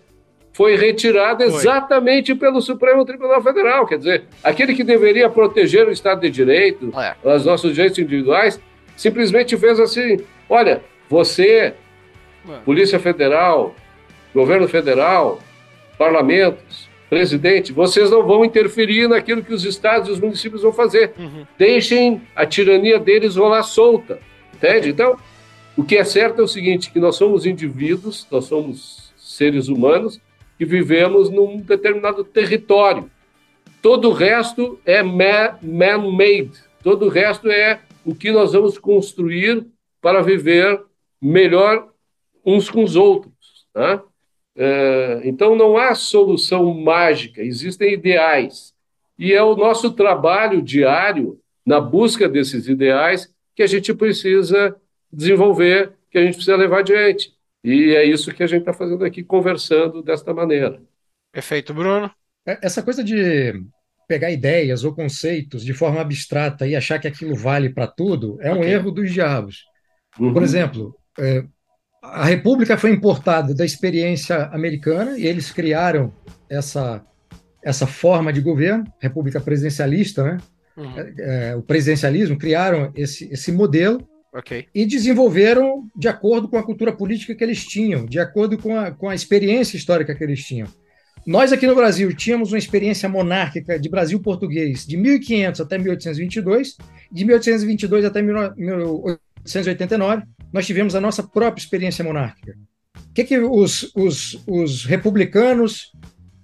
foi retirado exatamente pelo Supremo Tribunal Federal. Quer dizer, aquele que deveria proteger o Estado de Direito, é. os nossos direitos individuais, simplesmente fez assim: olha, você, é. Polícia Federal, Governo Federal, parlamentos, presidente, vocês não vão interferir naquilo que os estados e os municípios vão fazer. Uhum. Deixem a tirania deles rolar solta. Entende? Então, o que é certo é o seguinte: que nós somos indivíduos, nós somos seres humanos que vivemos num determinado território. Todo o resto é man-made, todo o resto é o que nós vamos construir para viver melhor uns com os outros. Né? Então não há solução mágica, existem ideais. E é o nosso trabalho diário na busca desses ideais que a gente precisa desenvolver, que a gente precisa levar adiante. E é isso que a gente está fazendo aqui, conversando desta maneira. Perfeito, Bruno. É, essa coisa de pegar ideias ou conceitos de forma abstrata e achar que aquilo vale para tudo é um okay. erro dos diabos. Uhum. Por exemplo, é, a República foi importada da experiência americana e eles criaram essa, essa forma de governo, República presidencialista, né? Uhum. É, é, o presidencialismo, criaram esse, esse modelo Okay. E desenvolveram de acordo com a cultura política que eles tinham, de acordo com a, com a experiência histórica que eles tinham. Nós aqui no Brasil tínhamos uma experiência monárquica de Brasil português de 1500 até 1822, de 1822 até 1889, nós tivemos a nossa própria experiência monárquica. O que, que os, os, os republicanos,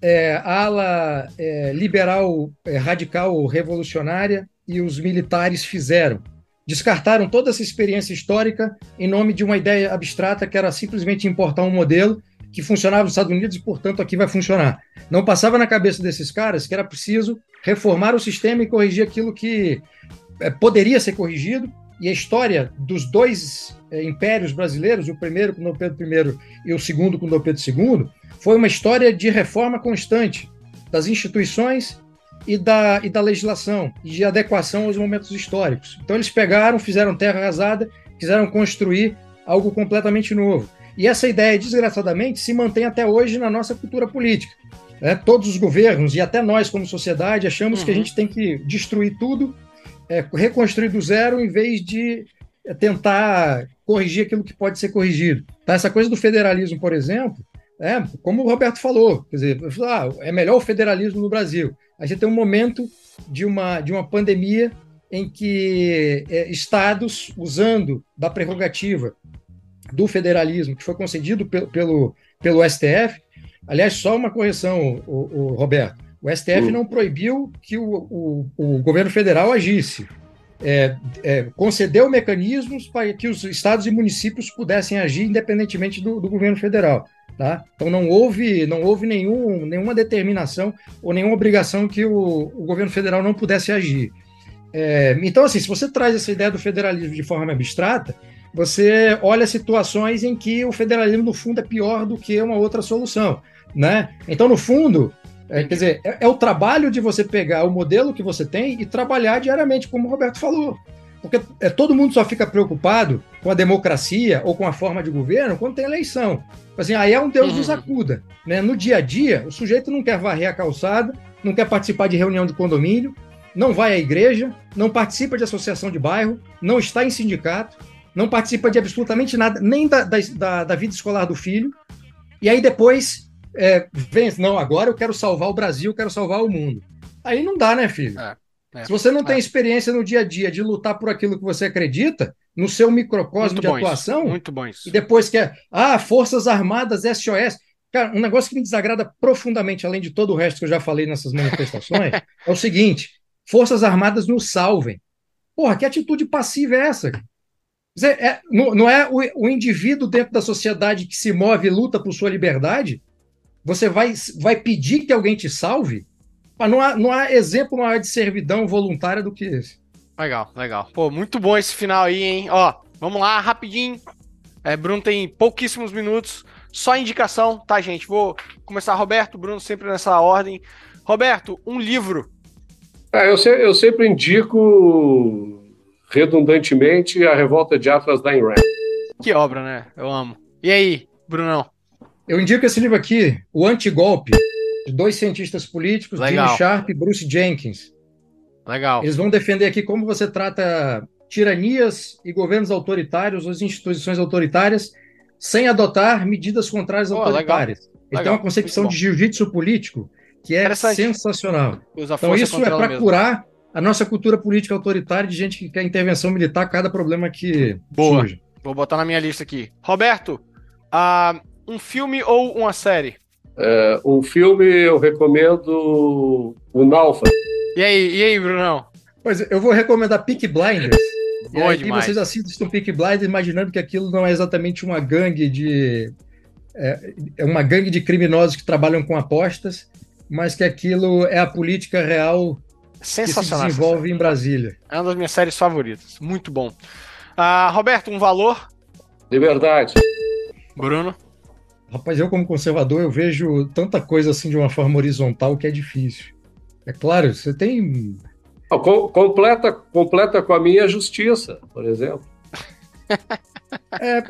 é, ala é, liberal, é, radical, revolucionária e os militares fizeram? Descartaram toda essa experiência histórica em nome de uma ideia abstrata que era simplesmente importar um modelo que funcionava nos Estados Unidos e, portanto, aqui vai funcionar. Não passava na cabeça desses caras que era preciso reformar o sistema e corrigir aquilo que é, poderia ser corrigido. E a história dos dois é, impérios brasileiros, o primeiro com Dom Pedro I e o segundo com Dom Pedro II, foi uma história de reforma constante das instituições e da, e da legislação e de adequação aos momentos históricos. Então eles pegaram, fizeram terra arrasada, quiseram construir algo completamente novo. E essa ideia, desgraçadamente, se mantém até hoje na nossa cultura política. É, todos os governos e até nós, como sociedade, achamos uhum. que a uhum. gente tem que destruir tudo, é, reconstruir do zero, em vez de é, tentar corrigir aquilo que pode ser corrigido. Tá? Essa coisa do federalismo, por exemplo, é, como o Roberto falou, quer dizer, ah, é melhor o federalismo no Brasil a gente tem um momento de uma, de uma pandemia em que é, estados, usando da prerrogativa do federalismo que foi concedido pelo, pelo, pelo STF, aliás, só uma correção, o, o Roberto, o STF uhum. não proibiu que o, o, o governo federal agisse. É, é, concedeu mecanismos para que os estados e municípios pudessem agir independentemente do, do governo federal. Tá? Então não houve, não houve nenhum, nenhuma determinação ou nenhuma obrigação que o, o governo federal não pudesse agir. É, então, assim, se você traz essa ideia do federalismo de forma abstrata, você olha situações em que o federalismo, no fundo, é pior do que uma outra solução. Né? Então, no fundo, é, quer dizer, é, é, o trabalho de você pegar o modelo que você tem e trabalhar diariamente, como o Roberto falou. Porque é, todo mundo só fica preocupado com a democracia ou com a forma de governo quando tem eleição. Assim, aí é um Deus nos uhum. acuda. Né? No dia a dia, o sujeito não quer varrer a calçada, não quer participar de reunião de condomínio, não vai à igreja, não participa de associação de bairro, não está em sindicato, não participa de absolutamente nada, nem da, da, da vida escolar do filho. E aí depois é, vem, não, agora eu quero salvar o Brasil, quero salvar o mundo. aí não dá, né, filho? É, é, Se você não tem é. experiência no dia a dia de lutar por aquilo que você acredita, no seu microcosmo muito de atuação, isso, muito bom isso. e depois quer, ah, Forças Armadas SOS. Cara, um negócio que me desagrada profundamente, além de todo o resto que eu já falei nessas manifestações, é o seguinte: Forças Armadas nos salvem. Porra, que atitude passiva é essa? É, não, não, é o, o, indivíduo dentro da sociedade que se move e luta por sua liberdade? Você vai, vai pedir que alguém te salve? Mas não há, não há exemplo maior de servidão voluntária do que esse. Legal, legal. Pô, muito bom esse final aí, hein? Ó, vamos lá, rapidinho. É, Bruno tem pouquíssimos minutos. Só indicação, tá, gente? Vou começar, Roberto, Bruno, sempre nessa ordem. Roberto, um livro. É, eu, se, eu sempre indico redundantemente a revolta de Atlas da Ayn Que obra, né? Eu amo. E aí, Brunão? Eu indico esse livro aqui, O Antigolpe, de dois cientistas políticos, Legal. Jimmy Sharp e Bruce Jenkins. Legal. Eles vão defender aqui como você trata tiranias e governos autoritários ou instituições autoritárias sem adotar medidas contrárias Pô, autoritárias. Legal. Ele tem uma concepção de jiu-jitsu político que é sensacional. Então isso é para curar a nossa cultura política autoritária de gente que quer intervenção militar a cada problema que Boa. surge. Vou botar na minha lista aqui. Roberto, uh, um filme ou uma série? É, um filme eu recomendo o Náufrago. E aí, e aí, Brunão? Pois eu vou recomendar Peak Blinders. Boa e aí demais. vocês assistem Peak Blinders imaginando que aquilo não é exatamente uma gangue de é, é uma gangue de criminosos que trabalham com apostas, mas que aquilo é a política real Sensacional. Que se desenvolve em Brasília. É uma das minhas séries favoritas. Muito bom. Uh, Roberto, um valor? Liberdade. Bruno? Rapaz, eu como conservador, eu vejo tanta coisa assim de uma forma horizontal que é difícil. É claro, você tem... completa, completa com a minha justiça, por exemplo. é,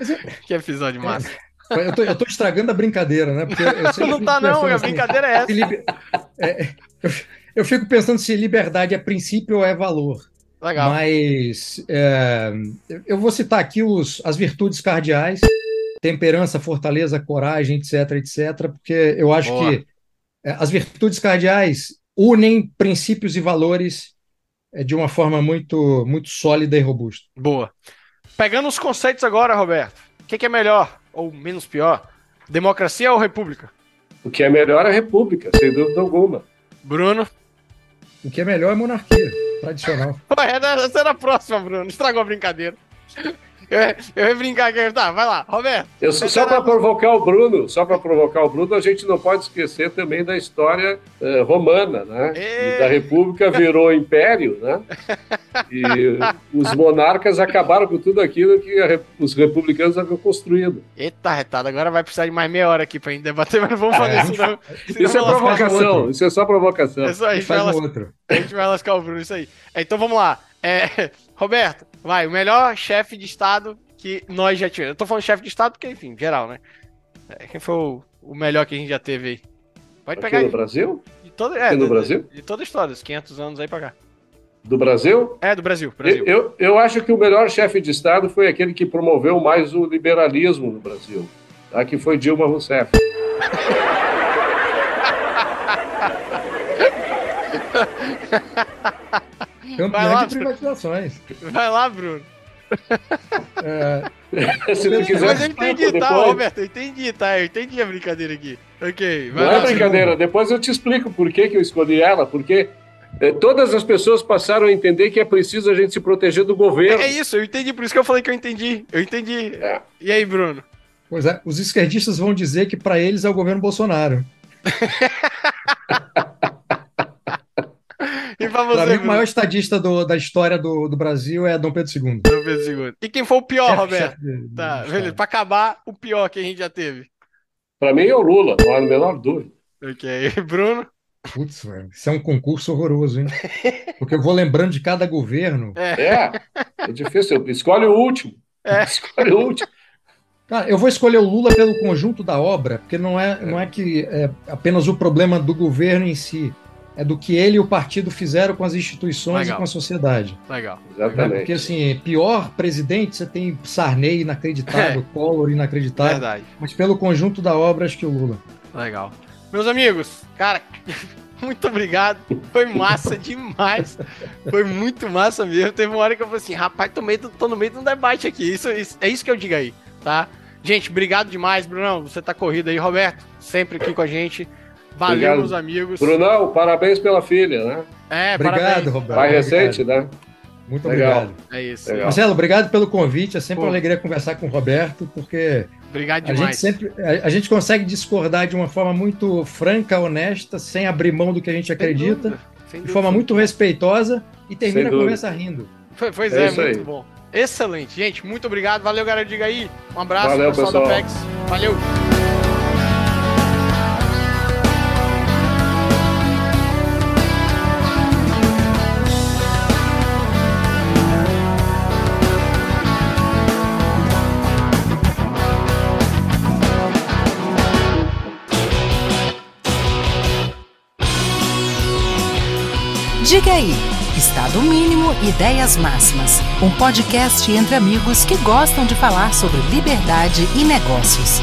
que episódio massa. É, eu, tô, eu tô estragando a brincadeira, né? Porque não tá não, a assim, brincadeira é essa. É, eu, eu fico pensando se liberdade é princípio ou é valor. Legal. Mas é, eu vou citar aqui os, as virtudes cardeais: temperança, fortaleza, coragem, etc, etc, porque eu acho Boa. que é, as virtudes cardeais unem princípios e valores é, de uma forma muito, muito sólida e robusta. Boa. Pegando os conceitos agora, Roberto, o que, que é melhor ou menos pior? Democracia ou república? O que é melhor é a república, sem dúvida alguma. Bruno? O que é melhor é monarquia, tradicional. Ué, essa era a próxima, Bruno. Estragou a brincadeira. Eu, eu ia brincar aqui. Tá, vai lá, Roberto. Eu, só para provocar o Bruno, só para provocar o Bruno, a gente não pode esquecer também da história uh, romana, né? E... Da República virou império, né? E os monarcas acabaram com tudo aquilo que a, os republicanos haviam construído. Eita, retado, agora vai precisar de mais meia hora aqui para gente debater, mas não vamos fazer é. isso não. Isso é provocação, isso é só provocação. É só, a, gente vai lascar, a gente vai lascar o Bruno, isso aí. Então vamos lá. É, Roberto, vai, o melhor chefe de Estado que nós já tivemos. Eu tô falando chefe de Estado porque, enfim, geral, né? É, quem foi o, o, melhor que a gente já teve aí? Pode Aqui pegar. no Brasil? De todo, é, no Brasil? De, de toda a história, dos 500 anos aí pra cá. Do Brasil? É, do Brasil. Brasil. Eu, eu, eu acho que o melhor chefe de Estado foi aquele que promoveu mais o liberalismo no Brasil. Tá? Que foi Dilma Rousseff. Campeão lá, de privatizações. Vai lá, Bruno. É... Se não quiser. Mas eu entendi, tá, Roberto? Eu entendi, tá? Eu entendi a brincadeira aqui. Ok. Vai não é lá, é brincadeira. Depois eu te explico por que, que eu escolhi ela. Porque é, todas as pessoas passaram a entender que é preciso a gente se proteger do governo. É, é isso, eu entendi. Por isso que eu falei que eu entendi. Eu entendi. É. E aí, Bruno? Pois é, os esquerdistas vão dizer que para eles é o governo Bolsonaro. E pra você, pra mim, o maior estadista do, da história do, do Brasil é Dom Pedro II. Dom Pedro II. E quem foi o pior, chefe, Roberto? Chefe tá, beleza. Pra acabar, o pior que a gente já teve. Pra mim é o Lula, não há a menor dúvida. Ok. Bruno? Putz, velho, isso é um concurso horroroso, hein? Porque eu vou lembrando de cada governo. É, é, é difícil. Escolhe o último. É. Escolhe o último. Cara, eu vou escolher o Lula pelo conjunto da obra, porque não é, não é que é apenas o problema do governo em si é do que ele e o partido fizeram com as instituições Legal. e com a sociedade. Legal. Exatamente. Porque, assim, pior presidente, você tem Sarney inacreditável, é. Collor inacreditável. Verdade. Mas pelo conjunto da obra, acho que o Lula. Legal. Meus amigos, cara, Muito obrigado. Foi massa demais. Foi muito massa mesmo. Teve uma hora que eu falei assim, rapaz, tô, meio, tô no meio de um debate aqui. Isso, isso, é isso que eu digo aí, tá? Gente, obrigado demais, Brunão. Você tá corrido aí, Roberto. Sempre aqui com a gente. Valeu, obrigado. meus amigos. Brunão, parabéns pela filha, né? É, obrigado, parabéns. Roberto. Pai recente, né? Muito Legal. obrigado. É isso. Legal. Marcelo, obrigado pelo convite. É sempre Pô. uma alegria conversar com o Roberto, porque obrigado demais. a gente sempre a, a, gente consegue discordar de uma forma muito franca, honesta, sem abrir mão do que a gente acredita, de forma muito respeitosa e termina a conversa rindo. Pois é, é muito aí. bom. Excelente. Gente, muito obrigado. Valeu, galera. Diga aí. Um abraço, Valeu, pessoal, pessoal da PEX. Valeu. Diga aí, Estado Mínimo Ideias Máximas, um podcast entre amigos que gostam de falar sobre liberdade e negócios.